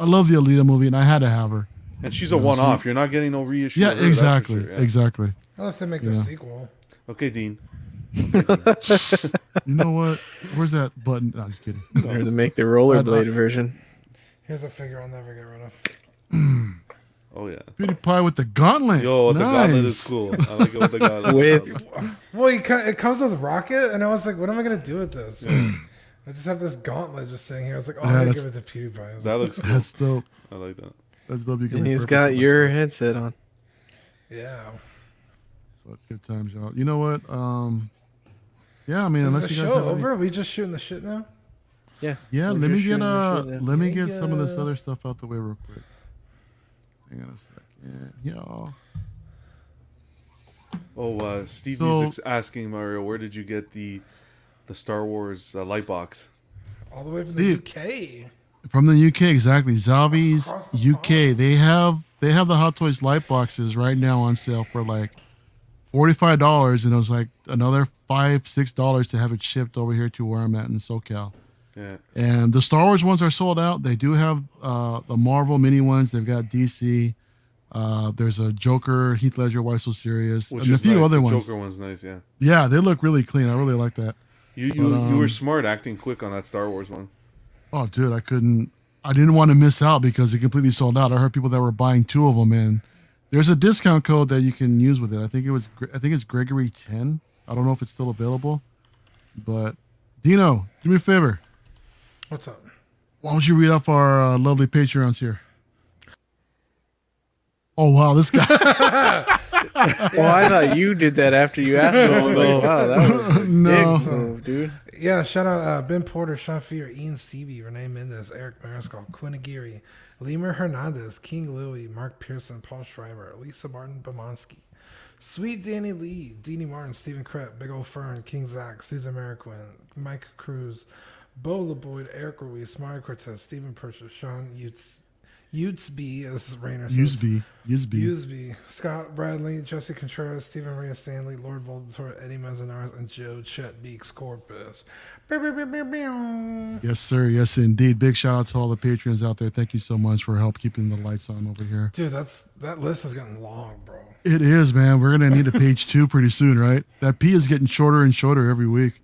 I love the Alita movie, and I had to have her. And she's a one-off. You're not getting no reissue. Yeah, her, exactly, sure, yeah. exactly. Unless they make the Yeah. sequel. Okay, Dean. (laughs) You know what? Where's that button? No, just kidding. Or to make the rollerblade uh, version. Here's a figure I'll never get rid of. (clears throat) Oh yeah. PewDiePie with the gauntlet. Yo, the gauntlet is cool. I like it with the gauntlet. (laughs) With Well, it comes with rocket, and I was like, "What am I gonna do with this?" I just have this gauntlet just sitting here. I was like, "Oh, Yeah, I'm gonna give it to PewDiePie." That like, looks (laughs) cool. That's dope. I like that. That's dope. You can and he's repurpose got it. your headset on. "Yeah." But good times, y'all. You know what? Um, yeah, I mean, Is unless the you guys show have any- over? we just shooting the shit now. Yeah. Yeah, let me get shooting uh, let me get some of this other stuff out the way real quick. Hang on a second, y'all. Oh, uh, Steve So- Music's asking Mario, where did you get the the Star Wars uh, light box? All the way from the Dude. UK. From the UK, exactly. Zavi's the UK. They have they have the Hot Toys light boxes right now on sale for like forty five dollars, and it was like another five six dollars to have it shipped over here to where I'm at in SoCal. Yeah. And the Star Wars ones are sold out. They do have uh, the Marvel mini ones. They've got DC. Uh, there's a Joker, Heath Ledger, Why So Serious, Which and a few nice. other the ones. Joker one's nice, yeah. Yeah, they look really clean. I really like that. You you, But, you were um, smart acting quick on that Star Wars one. Oh, dude, I couldn't. I didn't want to miss out because it completely sold out. I heard people that were buying two of them, and there's a discount code that you can use with it. I think it was. I think it's Gregory ten. I don't know if it's still available, but Dino, do me a favor. What's up? Why don't you read off our uh, lovely Patreons here? Oh wow, this guy. (laughs) Well, I thought you did that after you asked me. I was like, (laughs) wow, that was (laughs) a No. big move, dude. Yeah, shout out uh, Ben Porter, Sean Fear, Ian Stevie, Renee Mendez, Eric Mariscal, Quinn Aguirre, Lemur Hernandez, King Louie, Mark Pearson, Paul Schreiber, Lisa Martin Bomansky, Sweet Danny Lee, Deanie Martin, Stephen Krett, Big Ol' Fern, King Zach, Cesar Mariquin, Mike Cruz, Bo LeBoyd, Eric Ruiz, Mario Cortez, Stephen Purchase, Sean Utes, Utesby, as Rainer says. Useby, Useby. Scott Bradley, Jesse Contreras, Stephen Maria Stanley, Lord Voldemort, Eddie Manzanares, and Joe Chet Beak Scorpus. Bow, bow, bow, bow, bow. Yes, sir. Yes, indeed. Big shout out to all the patrons out there. Thank you so much for help keeping the lights on over here. Dude, that's that list is getting long, bro. It is, man. We're gonna need a page two pretty soon, right? That P is getting shorter and shorter every week.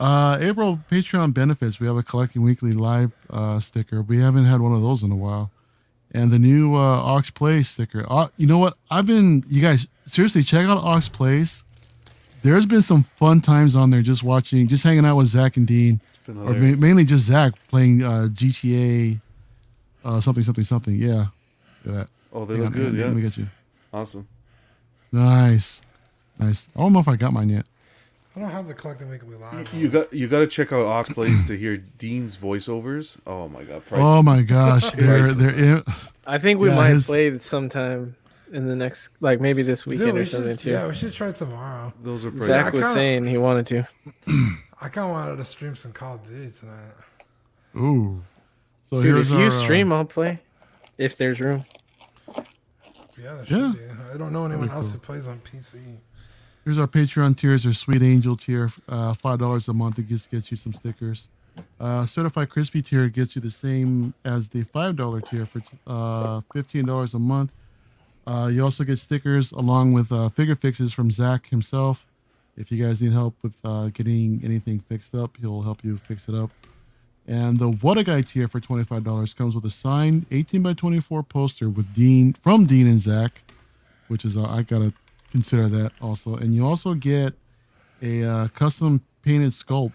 Uh, April Patreon benefits. We have a collecting weekly live uh, sticker. We haven't had one of those in a while, and the new uh, Ox Play sticker. Uh, you know what? I've been. You guys seriously check out Ox Plays. There's been some fun times on there just watching, just hanging out with Zach and Dean, or ma- mainly just Zach playing uh, GTA, uh, something, something, something. Yeah, Look at that. Oh, they Hang look on, good, Let me yeah. get you. Awesome. Nice, nice. I don't know if I got mine yet. I don't have the collecting weekly live. You got you got to check out Ox Plays to hear Dean's voiceovers. Oh my god, priceless. Oh my gosh, (laughs) they're they're I think we Yeah, might his- play sometime in the next, like maybe this Dude, weekend we or something should, too. yeah, we should try tomorrow. Those are priceless. Zach I was kinda- saying he wanted to. I kind of wanted to stream some Call of Duty tonight. ooh. So Dude, here's if you our, uh, stream, I'll play. If there's room. Yeah, there should Yeah. be. I don't know anyone Pretty else cool. who plays on PC. Here's our Patreon tiers. Our Sweet Angel tier, uh, five dollars a month. It gets you some stickers. Uh, Certified Crispy tier gets you the same as the five dollar tier for uh, fifteen dollars a month. Uh, you also get stickers along with uh, figure fixes from Zach himself. If you guys need help with uh, getting anything fixed up, he'll help you fix it up. And the What a Guy tier for twenty five dollars comes with a signed eighteen by twenty four poster with Dean from Dean and Zach, which is I gotta consider that also. And you also get a uh, custom painted sculpt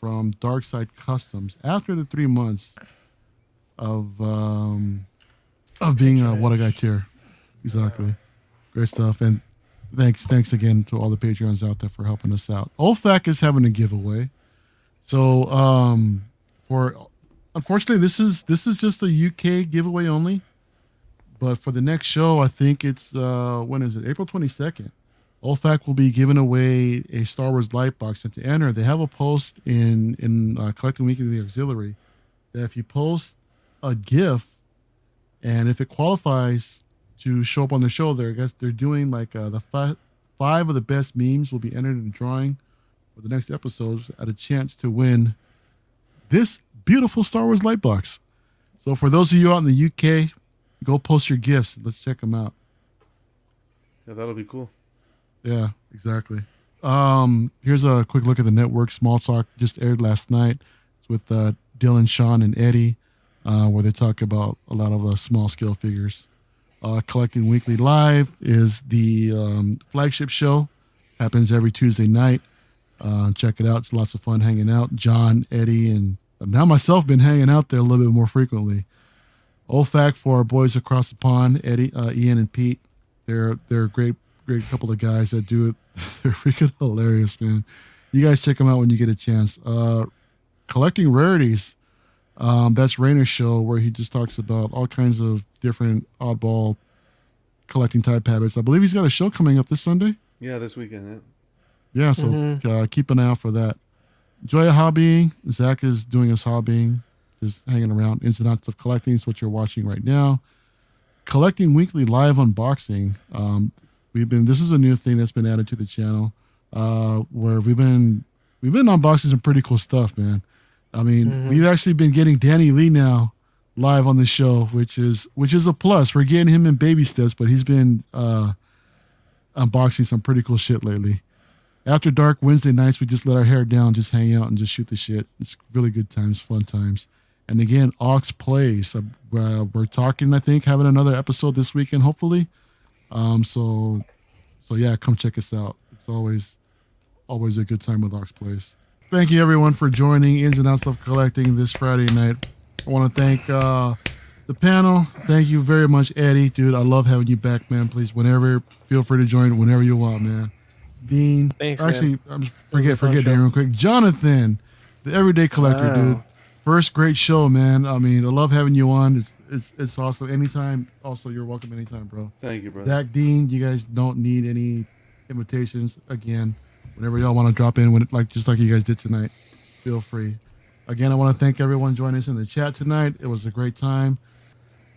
from Darkside Customs after the three months of um, of being a What a Guy tier. Exactly, great stuff. And thanks, thanks again to all the Patreons out there for helping us out. OFAC is having a giveaway, so um, for unfortunately this is this is just a UK giveaway only. But for the next show, I think it's uh when is it? April twenty second. OFAC will be giving away a Star Wars light box, and to enter, they have a post in in uh, Collecting Weekly the Auxiliary that if you post a GIF, and if it qualifies to show up on the show, there I guess they're doing like uh, the five five of the best memes will be entered in a drawing for the next episodes at a chance to win this beautiful Star Wars light box. So for those of you out in the UK, go post your gifts. Let's check them out. Yeah, that'll be cool. Yeah, exactly. Um, here's a quick look at the network. Small Talk just aired last night. It's with uh, Dylan, Sean, and Eddie, uh, where they talk about a lot of uh, small scale figures. Uh, Collecting Weekly Live is the um, flagship show. Happens every Tuesday night. Uh, check it out. It's lots of fun hanging out. John, Eddie, and now myself been hanging out there a little bit more frequently. OFAC for our boys across the pond, Eddie, uh, Ian, and Pete. They're they're a great great couple of guys that do it. (laughs) They're freaking hilarious, man. You guys check them out when you get a chance. Uh, collecting rarities. Um, that's Rainer's show where he just talks about all kinds of different oddball collecting type habits. I believe he's got a show coming up this Sunday. Yeah, this weekend. Yeah. Yeah, so Mhm. uh, keep an eye out for that. Enjoy hobbying. Zach is doing his hobbying, just hanging around. Ins and outs of collecting is what you're watching right now. Collecting weekly live unboxing. Um, we've been. This is a new thing that's been added to the channel, uh, where we've been we've been unboxing some pretty cool stuff, man. I mean, Mhm. we've actually been getting Danny Lee now live on the show, which is which is a plus. We're getting him in baby steps, but he's been uh, unboxing some pretty cool shit lately after dark Wednesday nights, we just let our hair down, just hang out and just shoot the shit. It's really good times, fun times. And again, Ox plays. Uh, we're- we're talking, I think, having another episode this weekend, hopefully. Um, so, so yeah, come check us out. It's always, always a good time with Ox plays. Thank you everyone for joining Ins and Outs of Collecting this Friday night. I want to thank uh, the panel. Thank you very much, Eddie, dude. I love having you back, man. Please, whenever, feel free to join whenever you want, man. Dean. Thanks, Actually, man. I'm forget forget. Dean real quick. Jonathan, the Everyday Collector, dude. First great show, man. I mean, I love having you on. It's it's it's awesome. Anytime. Also, you're welcome anytime, bro. Thank you, bro. Zach Dean, you guys don't need any invitations. Again, whenever y'all want to drop in, when like just like you guys did tonight, feel free. Again, I want to thank everyone joining us in the chat tonight. It was a great time.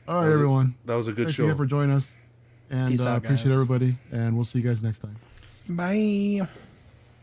All right, That was a- everyone. That was a good Thanks show. again for joining us, and Peace uh, out, appreciate everybody. And we'll see you guys next time. Bye.